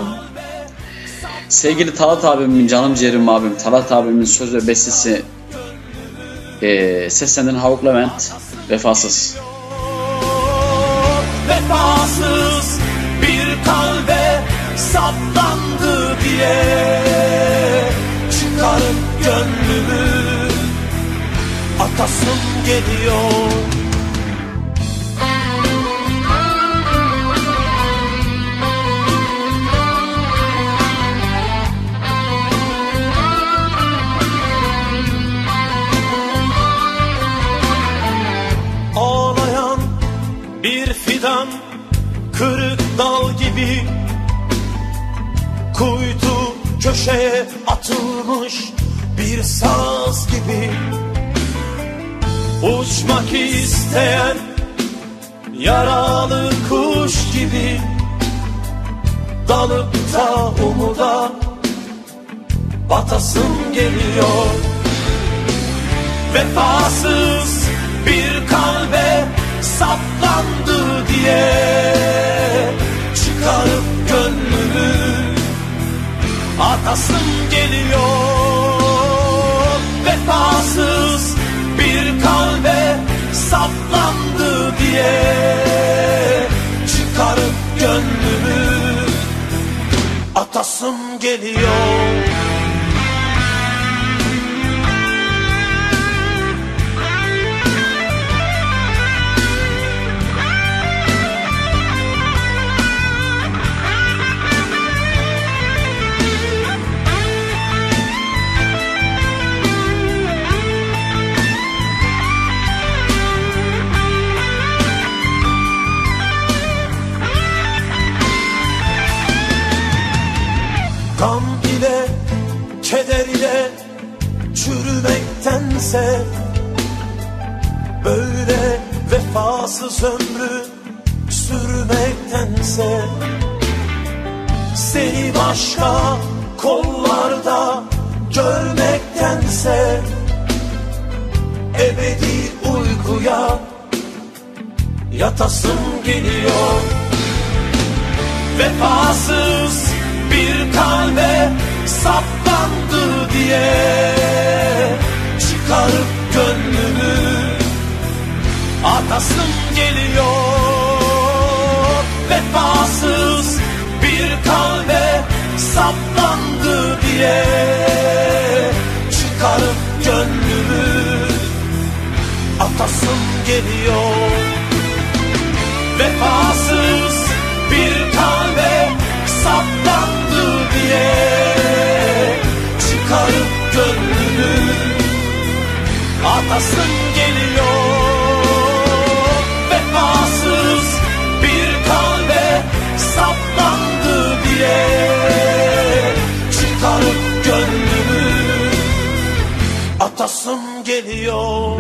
Sevgili Talat abimin, canım ciğerim abim, Talat abimin söz ve bestesi e, seslendiren Havuk Levent, Vefasız. Vefasız bir kalbe saplandı diye atasım geliyor. Ağlayan bir fidan Kırık dal gibi Kuytu köşeye atılmış bir saz gibi Uçmak isteyen yaralı kuş gibi Dalıp da umuda batasım geliyor. Vefasız bir kalbe saplandı diye Çıkarıp gönlümü atasım geliyor. Vefasız kalbe saplandı diye Çıkarıp gönlümü atasım geliyor Gam ile, keder ile çürümektense Böyle vefasız ömrü sürmektense Seni başka kollarda görmektense Ebedi uykuya yatasım geliyor. Vefasız bir kalbe saplandı diye Çıkarıp gönlümü atasım geliyor. Vefasız bir kalbe saplandı diye Çıkarıp gönlümü atasım geliyor. Vefasız bir kalbe saplandı diye Çıkarıp gönlümü atasın geliyor Vefasız bir kalbe saplandı diye Çıkarıp gönlümü atasım geliyor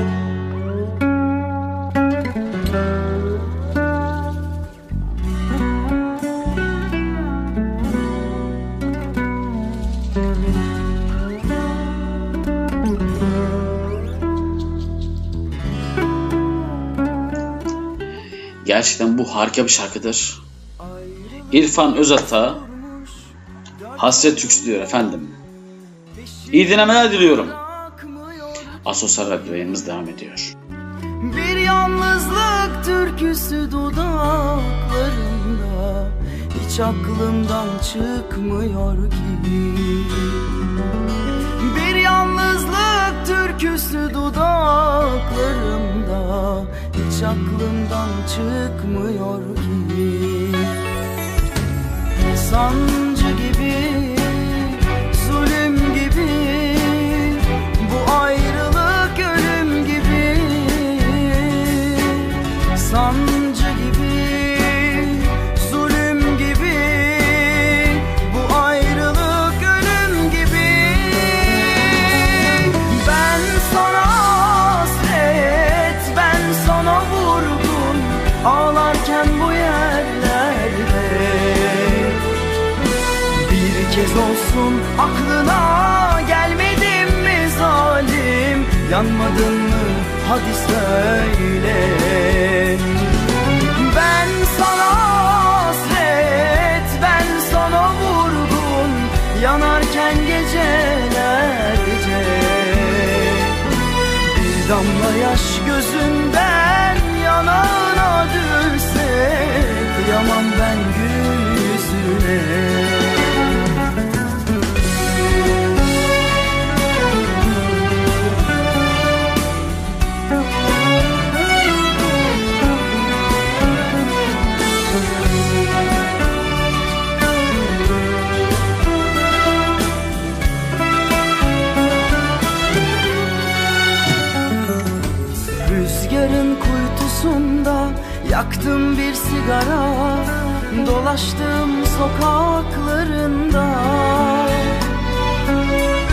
Gerçekten bu harika bir şarkıdır. İrfan Özata Hasret Türkçü diyor efendim. İyi dinlemeler diliyorum. Asosyal Radyo yayınımız devam ediyor. Bir yalnızlık türküsü dudaklarımda Hiç aklımdan çıkmıyor ki Bir yalnızlık türküsü dudaklarımda Aklımdan çıkmıyor ki Sancı gibi, zulüm gibi. Bu ayrılık ölüm gibi. Sancı aklına gelmedim mi zalim? Yanmadın mı? Hadi söyle. Ben sana hasret ben sana vurgun. Yanarken gecelerce. Bir damla yaş gözünden yanağına düşse Kıyamam ben yaktım bir sigara Dolaştım sokaklarında.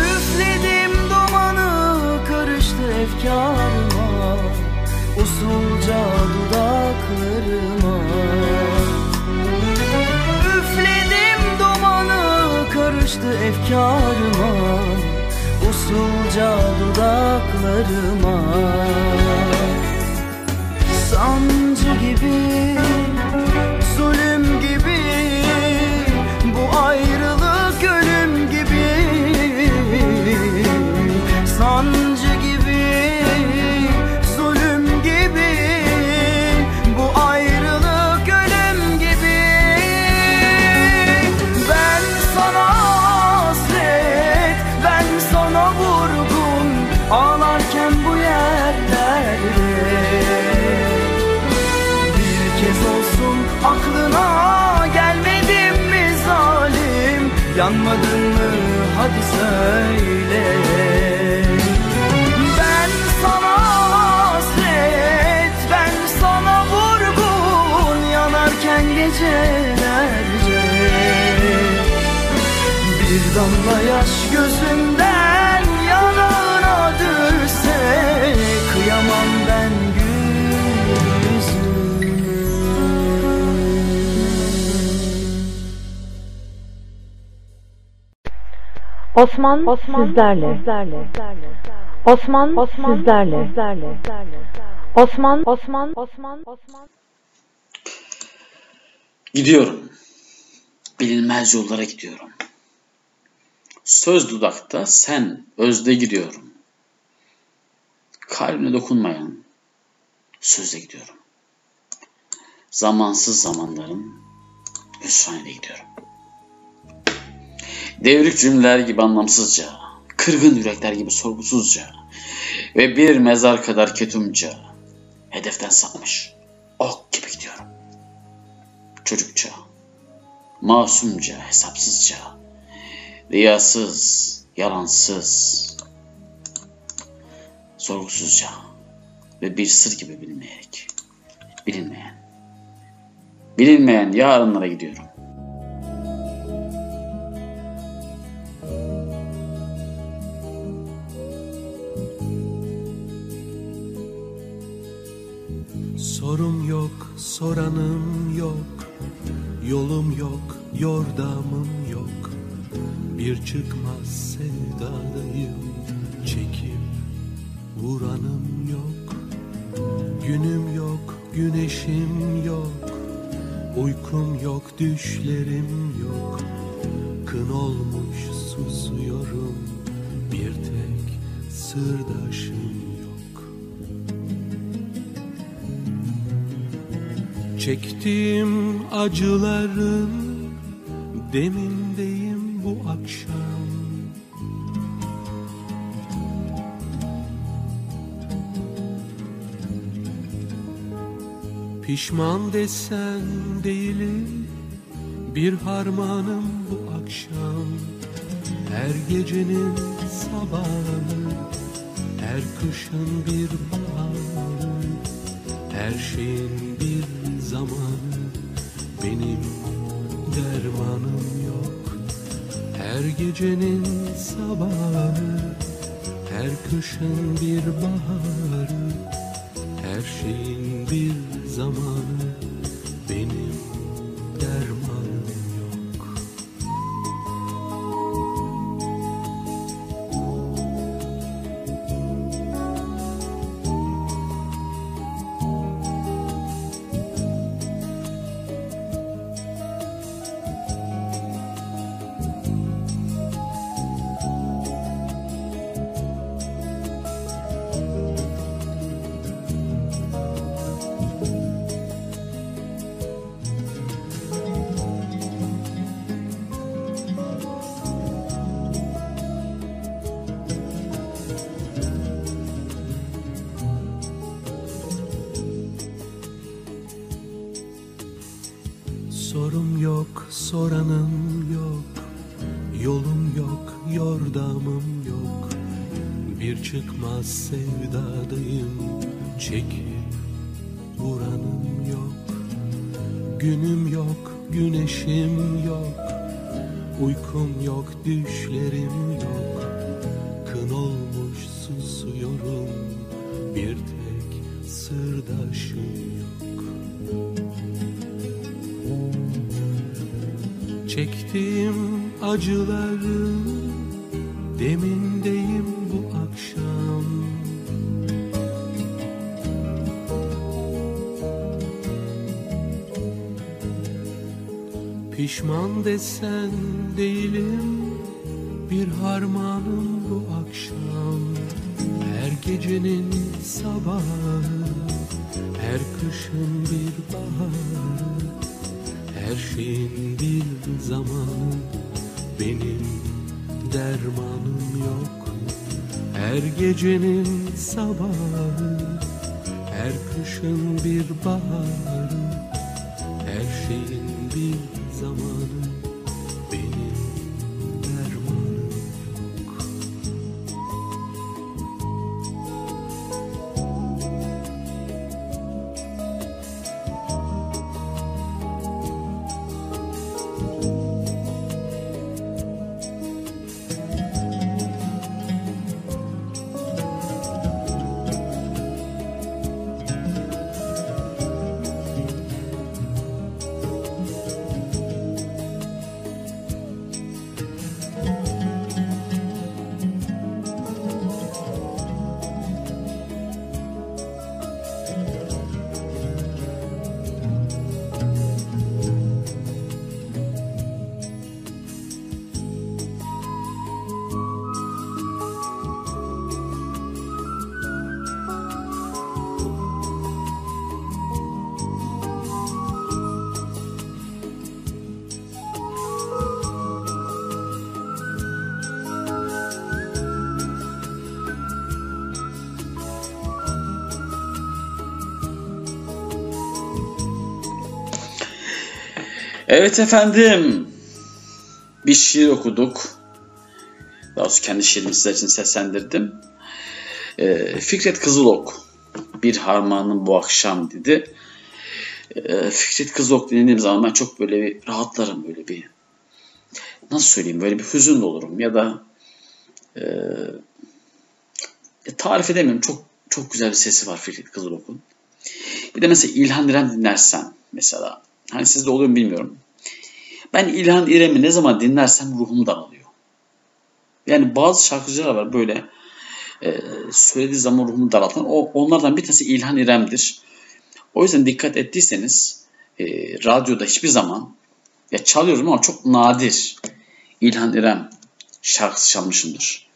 Üfledim dumanı karıştı efkarıma Usulca dudaklarıma. Üfledim dumanı karıştı efkarıma Usulca dudaklarıma Sancı gibi, zulüm gibi Bu ayrılık ölüm gibi. Sancı Yanmadın mı? Hadi söyle. Ben sana hasret, ben sana vurgun Yanarken gecelerce. Bir damla yaş gözünden Osman, sizlerle. Osman, sizlerle. Osman, Osman, Osman, Osman. Gidiyorum. Bilinmez yollara gidiyorum. Söz dudakta, sen özde gidiyorum. Kalbine dokunmayan sözle gidiyorum. Zamansız zamanların hüsranıyla gidiyorum. Devrik cümleler gibi anlamsızca, kırgın yürekler gibi sorgusuzca ve bir mezar kadar ketumca hedeften sapmış ok gibi gidiyorum. Çocukça, masumca, hesapsızca, riyasız, yalansız, sorgusuzca ve bir sır gibi bilinmeyerek, bilinmeyen, bilinmeyen yarınlara gidiyorum. Sorum yok, soranım yok. Yolum yok, yordamım yok. Bir çıkmaz sevdalıyım Çekip vuranım yok. Günüm yok, güneşim yok. Uykum yok, düşlerim yok. Kın olmuş susuyorum. Bir tek sırdaşım Çektiğim acıların demindeyim bu akşam. Pişman desen değilim bir harmanım bu akşam. Her gecenin sabahı her kışın bir baharı her şeyin bir zamanı benim dermanım yok. Her gecenin sabahı her kışın bir baharı Her şeyin bir zamanı desen değilim Bir harmanım bu akşam. Her gecenin sabahı Her kışın bir baharı Her şeyin bir zamanı. Benim dermanım yok Her gecenin Evet efendim. Bir şiir okuduk. Daha doğrusu kendi şiirimi sizler için seslendirdim. Ee, Fikret Kızılok. Bir harmanım bu akşam dedi. Ee, Fikret Kızılok dinlediğim zaman ben çok böyle bir rahatlarım böyle bir nasıl söyleyeyim böyle bir hüzün olurum ya da e, e, tarif edemiyorum çok çok güzel bir sesi var Fikret Kızılok'un. Bir de mesela İlhan İrem dinlersen mesela hani sizde oluyor mu bilmiyorum. Ben İlhan İrem'i ne zaman dinlersem ruhum daralıyor. Yani bazı şarkıcılar var böyle e, söylediği zaman ruhumu daraltan. O, onlardan bir tanesi İlhan İrem'dir. O yüzden dikkat ettiyseniz e, radyoda hiçbir zaman ya çalıyorum ama çok nadir İlhan İrem şarkısı çalmışımdır.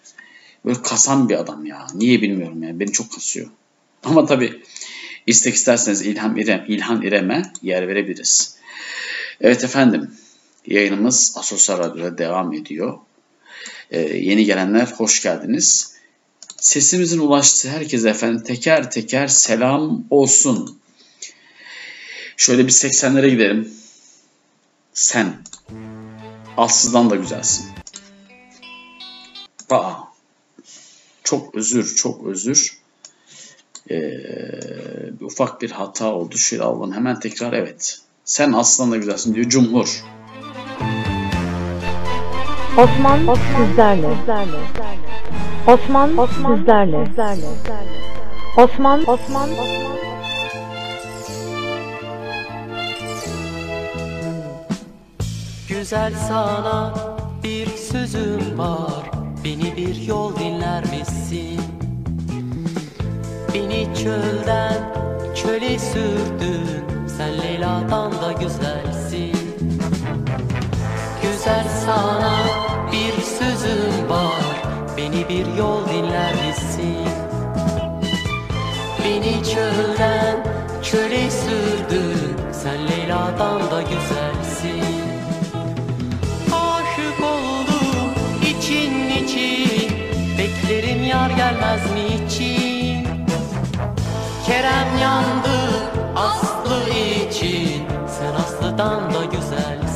Böyle kasan bir adam ya. Niye bilmiyorum yani. Beni çok kasıyor. Ama tabii istek isterseniz İlhan İrem, İlhan İrem'e yer verebiliriz. Evet efendim. Yayınımız Asosyal Radyo'da devam ediyor. Ee, yeni gelenler hoş geldiniz. Sesimizin ulaştığı herkese efendim teker teker selam olsun. Şöyle bir 80'lere gidelim. Sen. Alsızdan da güzelsin. Aa. Çok özür, çok özür. Ee, bir ufak bir hata oldu. Şöyle alalım hemen tekrar evet. Sen aslan da güzelsin diyor Cumhur. Osman, sizlerle. Osman, sizlerle. Osman, Osman, Güzel sana bir sözüm var Beni bir yol dinler misin? Beni çölden çöle sürdün Sen Leyla'dan da güzelsin Güzel sana bir yol dinler misin? Beni çölden çöle sürdün Sen Leyla'dan da güzelsin. Aşık oldum için için Beklerim yar gelmez mi için? Kerem yandı Aslı için Sen Aslı'dan da güzelsin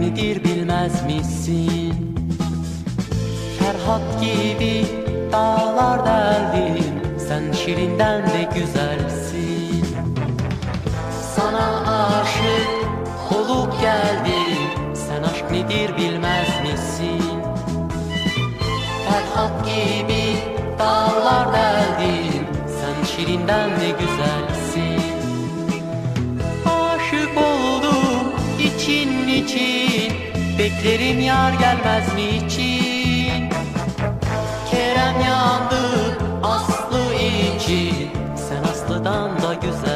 bilmez misin? Ferhat gibi dağlar deldim Sen şirinden de güzelsin Sana aşık olup geldim Sen aşk nedir bilmez misin? Ferhat gibi dağlar deldim Sen şirinden de güzelsin için? Beklerim yar gelmez mi için? Kerem yandı Aslı için. Sen Aslı'dan da güzelsin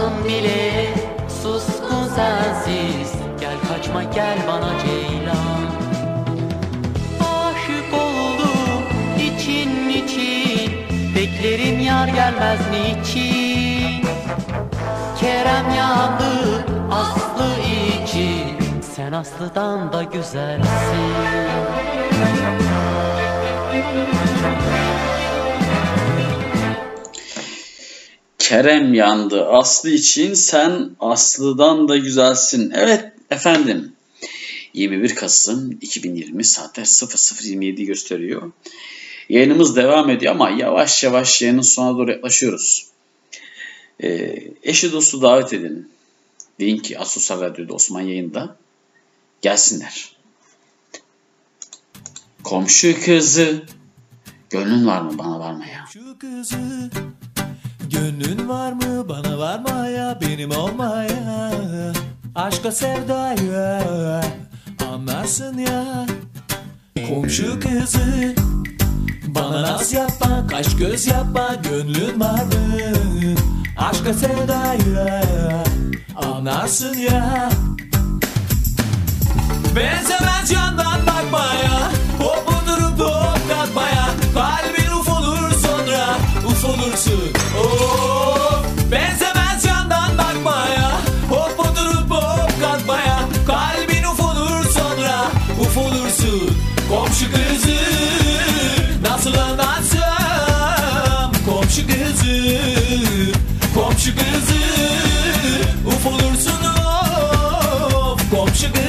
Sazım bile suskun sensiz Gel kaçma gel bana ceylan. Aşık oldum için için. Beklerim yar gelmez niçin? Kerem yandı Aslı için. Sen Aslı'dan da güzelsin Kerem yandı Aslı için sen Aslı'dan da güzelsin. Evet efendim. 21 Kasım 2020 saatler 00.27 gösteriyor. Yayınımız devam ediyor ama yavaş yavaş yayının sonuna doğru yaklaşıyoruz. Ee, eşi dostu davet edin. Deyin ki Asosyal Radyo'da Osman yayında gelsinler. Komşu kızı gönlün var mı bana varmaya? Şu kızı Gönlün var mı? Bana varmaya benim olmaya. Aşka sevdaya. Anlarsın ya. Komşu kızı. Bana naz yapma kaş göz yapma. Gönlün var mı? Aşka sevdaya. Anlarsın ya. Benzemez yandan bakmaya Komşu kızı Uf olursun of. Komşu kızı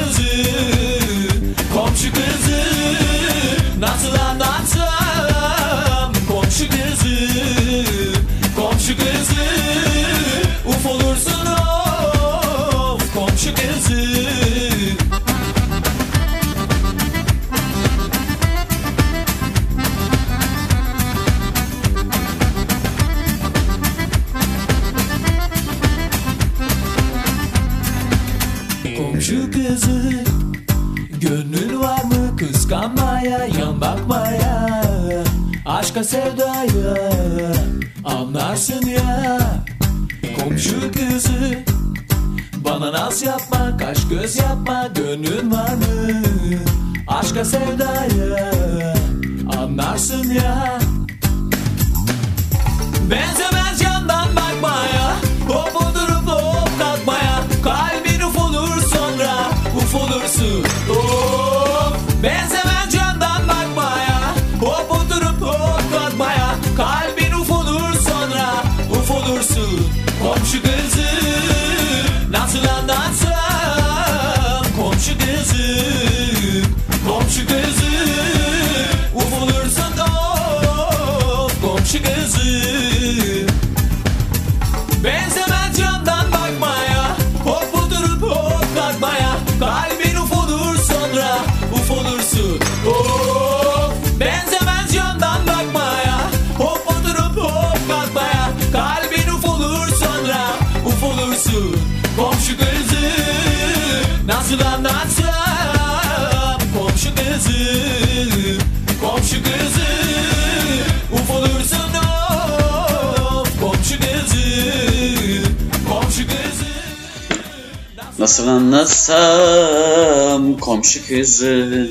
sevdaya Nasıl anlatsam komşu kızı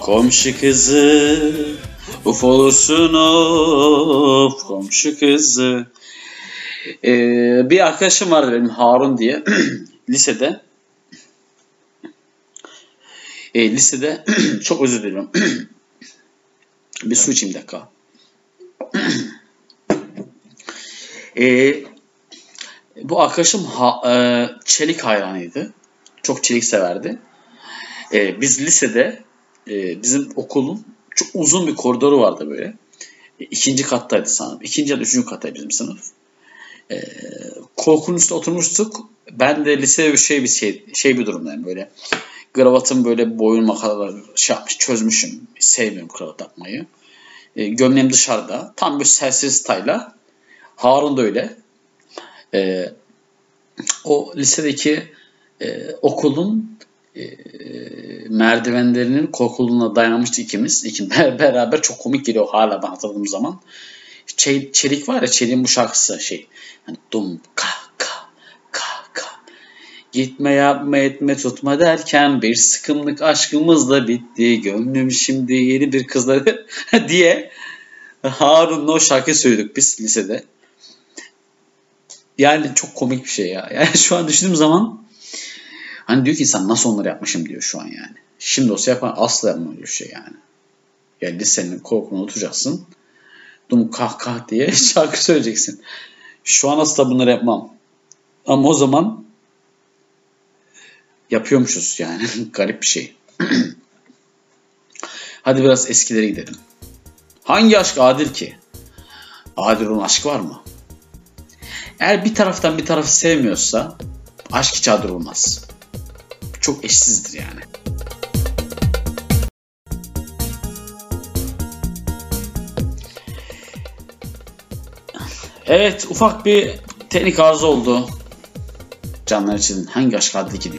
Komşu kızı Uf olursun of komşu kızı. Ee, bir arkadaşım vardı benim Harun diye lisede. E, lisede çok özür diliyorum. Bir su içeyim dakika. E, bu arkadaşım ha, e, çelik hayranıydı çok çelik severdi e, biz lisede e, bizim okulun çok uzun bir koridoru vardı böyle e, ikinci kattaydı sanırım ikinci ya da üçüncü kattaydı bizim sınıf e, korkunun üstüne oturmuştuk. Ben de lisede bir şey bir şey, şey bir durumdayım böyle. Kravatım böyle boyunma kadar şey yapmış, çözmüşüm. Sevmiyorum kravat takmayı. E, gömleğim dışarıda. Tam bir serseri style'la. Harun da öyle. E, o lisedeki e, okulun e, merdivenlerinin korkuluğuna dayanmıştı ikimiz. İki, beraber çok komik geliyor hala ben hatırladığım zaman. Çel, çelik var ya Çelik'in bu şarkısı şey. Hani dum ka ka ka ka. Gitme yapma etme tutma derken bir sıkımlık aşkımız da bitti. Gönlüm şimdi yeni bir kızla diye Harun'la o şarkı söyledik biz lisede. Yani çok komik bir şey ya. Yani şu an düşündüğüm zaman hani diyor ki insan nasıl onları yapmışım diyor şu an yani. Şimdi olsa yapan asla yapmam bir şey yani. Yani lisenin korkunu unutacaksın dum kah kah diye şarkı söyleyeceksin. Şu an asla bunları yapmam. Ama o zaman yapıyormuşuz yani. Garip bir şey. Hadi biraz eskilere gidelim. Hangi aşk adil ki? Adil olan aşk var mı? Eğer bir taraftan bir tarafı sevmiyorsa aşk hiç adil olmaz. Çok eşsizdir yani. Evet ufak bir teknik arıza oldu. Canlar için hangi aşk adlı ki.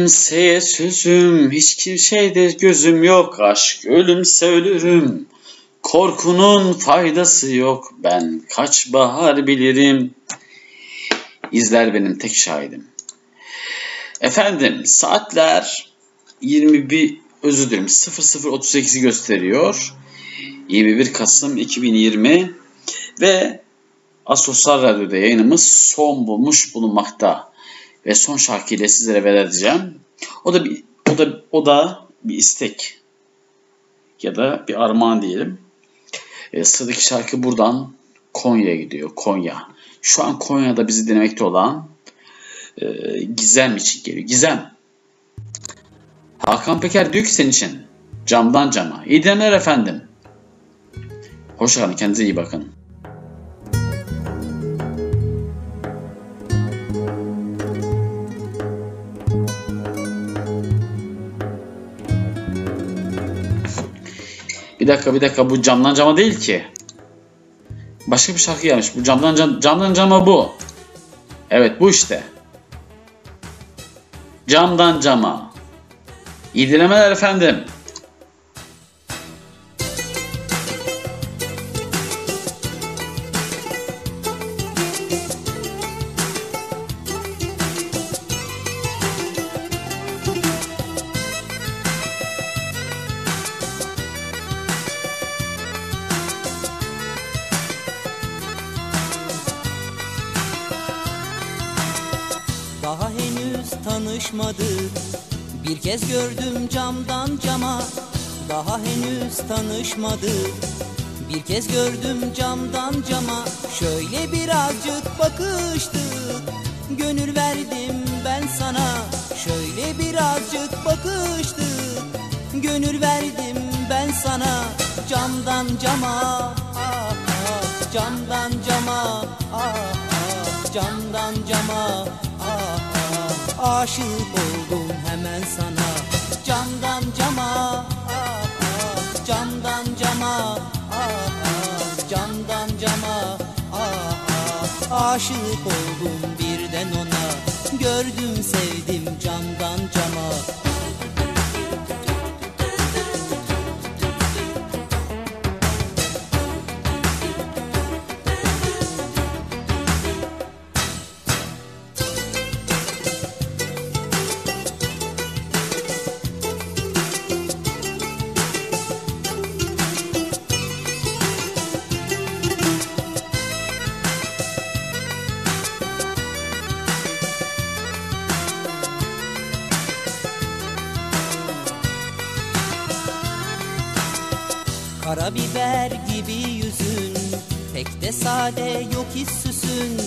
Kimseye sözüm, hiç kimseyde gözüm yok. Aşk ölümse ölürüm. Korkunun faydası yok. Ben kaç bahar bilirim. İzler benim tek şahidim. Efendim saatler 21 özür dilerim 00.38'i gösteriyor. 21 Kasım 2020 ve Asosyal Radyo'da yayınımız son bulmuş bulunmakta. Ve son şarkıyla sizlere veda edeceğim. O da bir o da o da bir istek ya da bir armağan diyelim. E, sıradaki şarkı buradan Konya'ya gidiyor. Konya. Şu an Konya'da bizi dinlemekte olan e, Gizem için geliyor. Gizem. Hakan Peker diyor ki senin için. Camdan cama. İyi dinlemeler efendim. Hoşçakalın. Kendinize iyi bakın. Bir dakika bir dakika bu camdan cama değil ki. Başka bir şarkı gelmiş. Bu camdan cam, camdan cama bu. Evet bu işte. Camdan cama. İyi dinlemeler efendim. Camdan cama Daha henüz tanışmadık Bir kez gördüm camdan cama Şöyle birazcık bakıştık Gönül verdim ben sana Şöyle birazcık bakıştık Gönül verdim ben sana Camdan cama Camdan cama Camdan cama. Ah, Aşık oldum hemen sana Camdan cama Camdan cama Camdan cama ah, Aşık oldum birden ona. Gördüm sevdim camdan cama gözün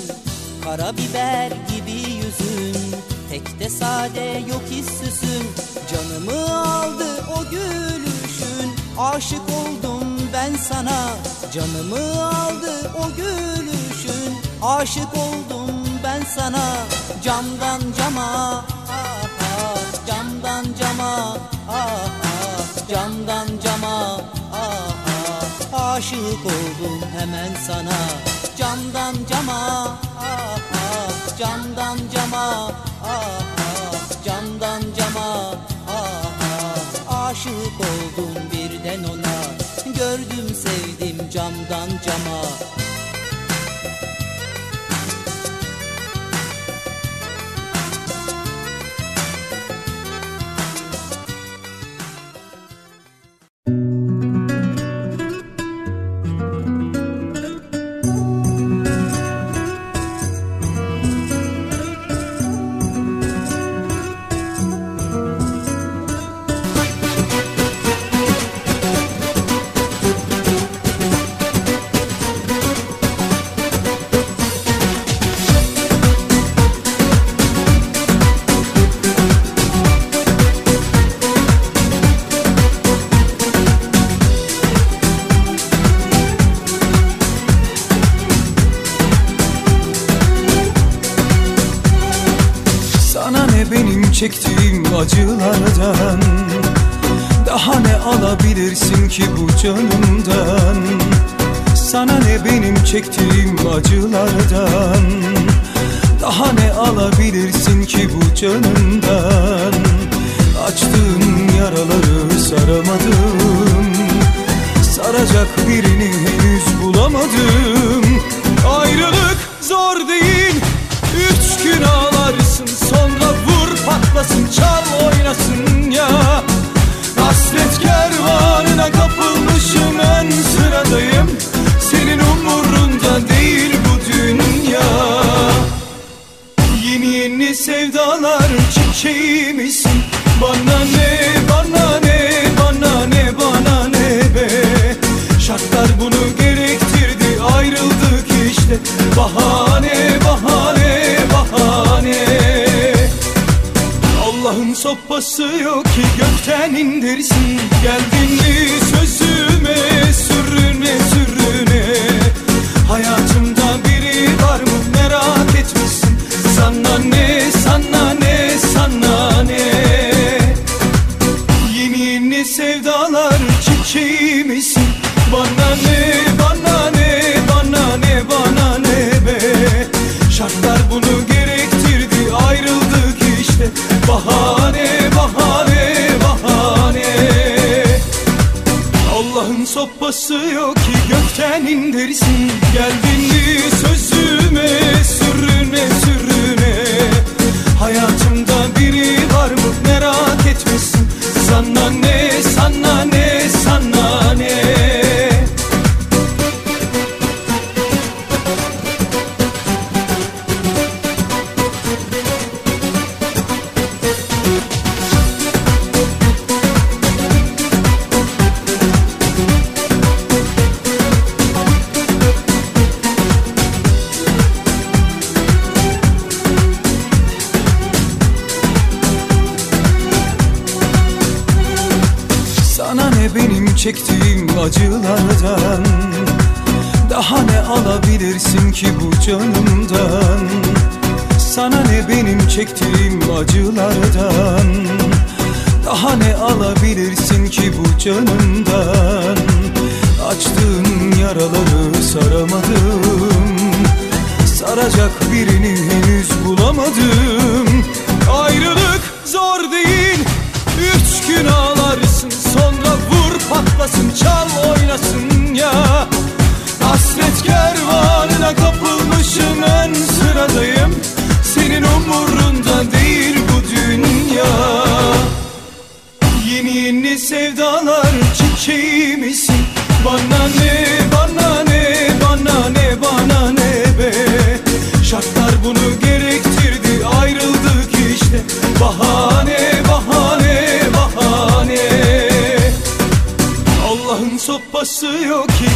Karabiber gibi yüzün. Tek de sade yok hissüsün Canımı aldı o gülüşün. Aşık oldum ben sana. Canımı aldı o gülüşün. Aşık oldum ben sana. Camdan cama ah, ah. Camdan cama ah, ah. Camdan cama ah, ah. Aşık oldum hemen sana camdan cama ah ah camdan cama ah ah camdan cama ah ah aşık oldum birden ona gördüm sevdim camdan cama.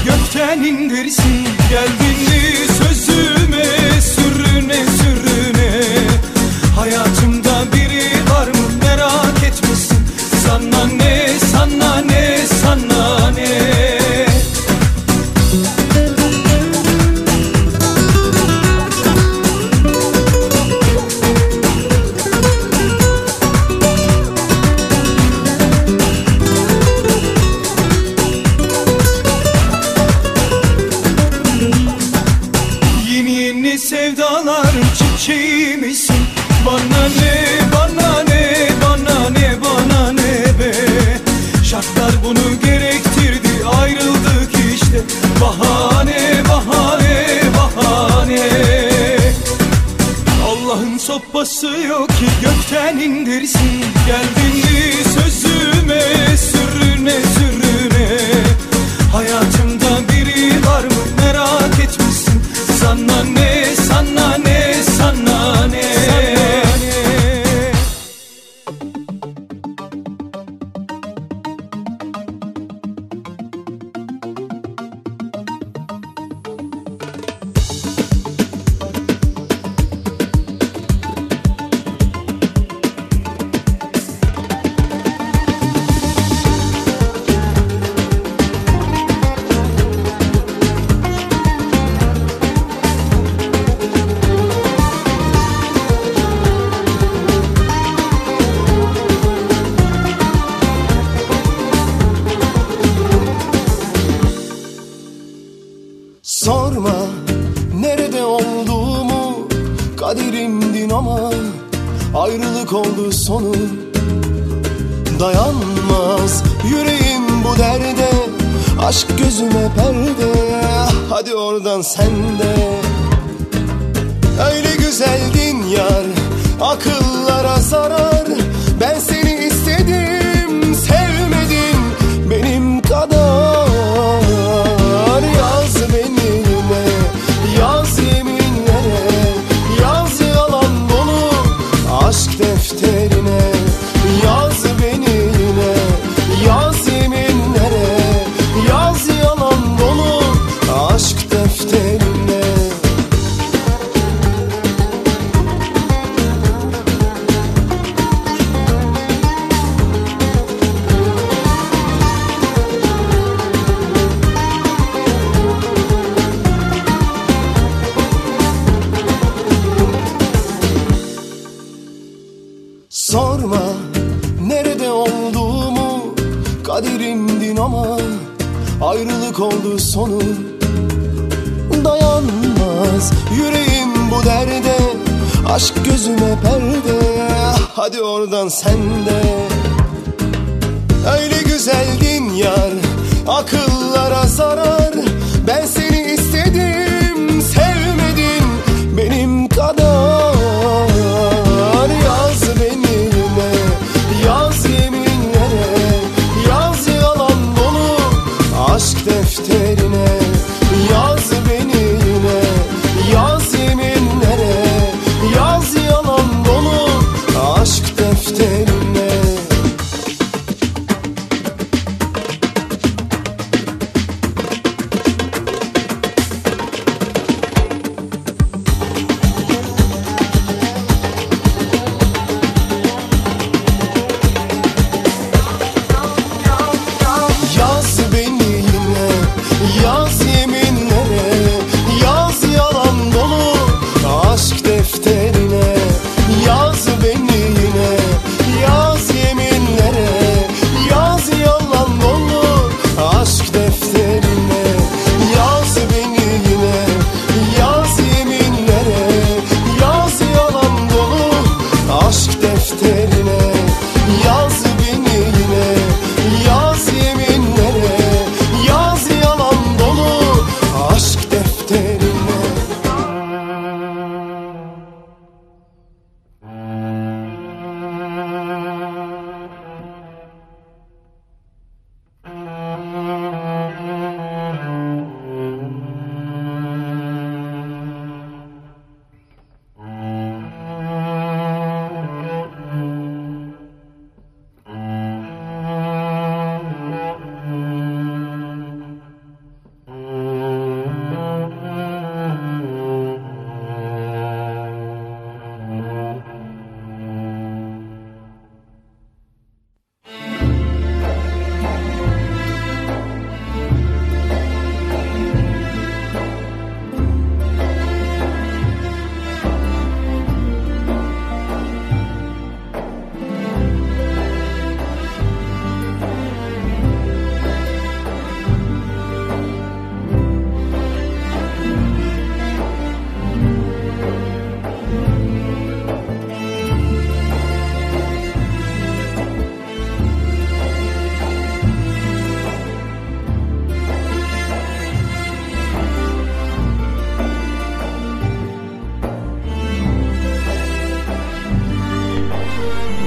gökten indirsin geldi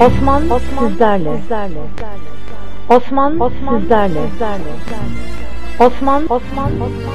Osman, Osman sizlerle. sizlerle. Osman, Osman sizlerle. sizlerle. Osman, Osman, Osman.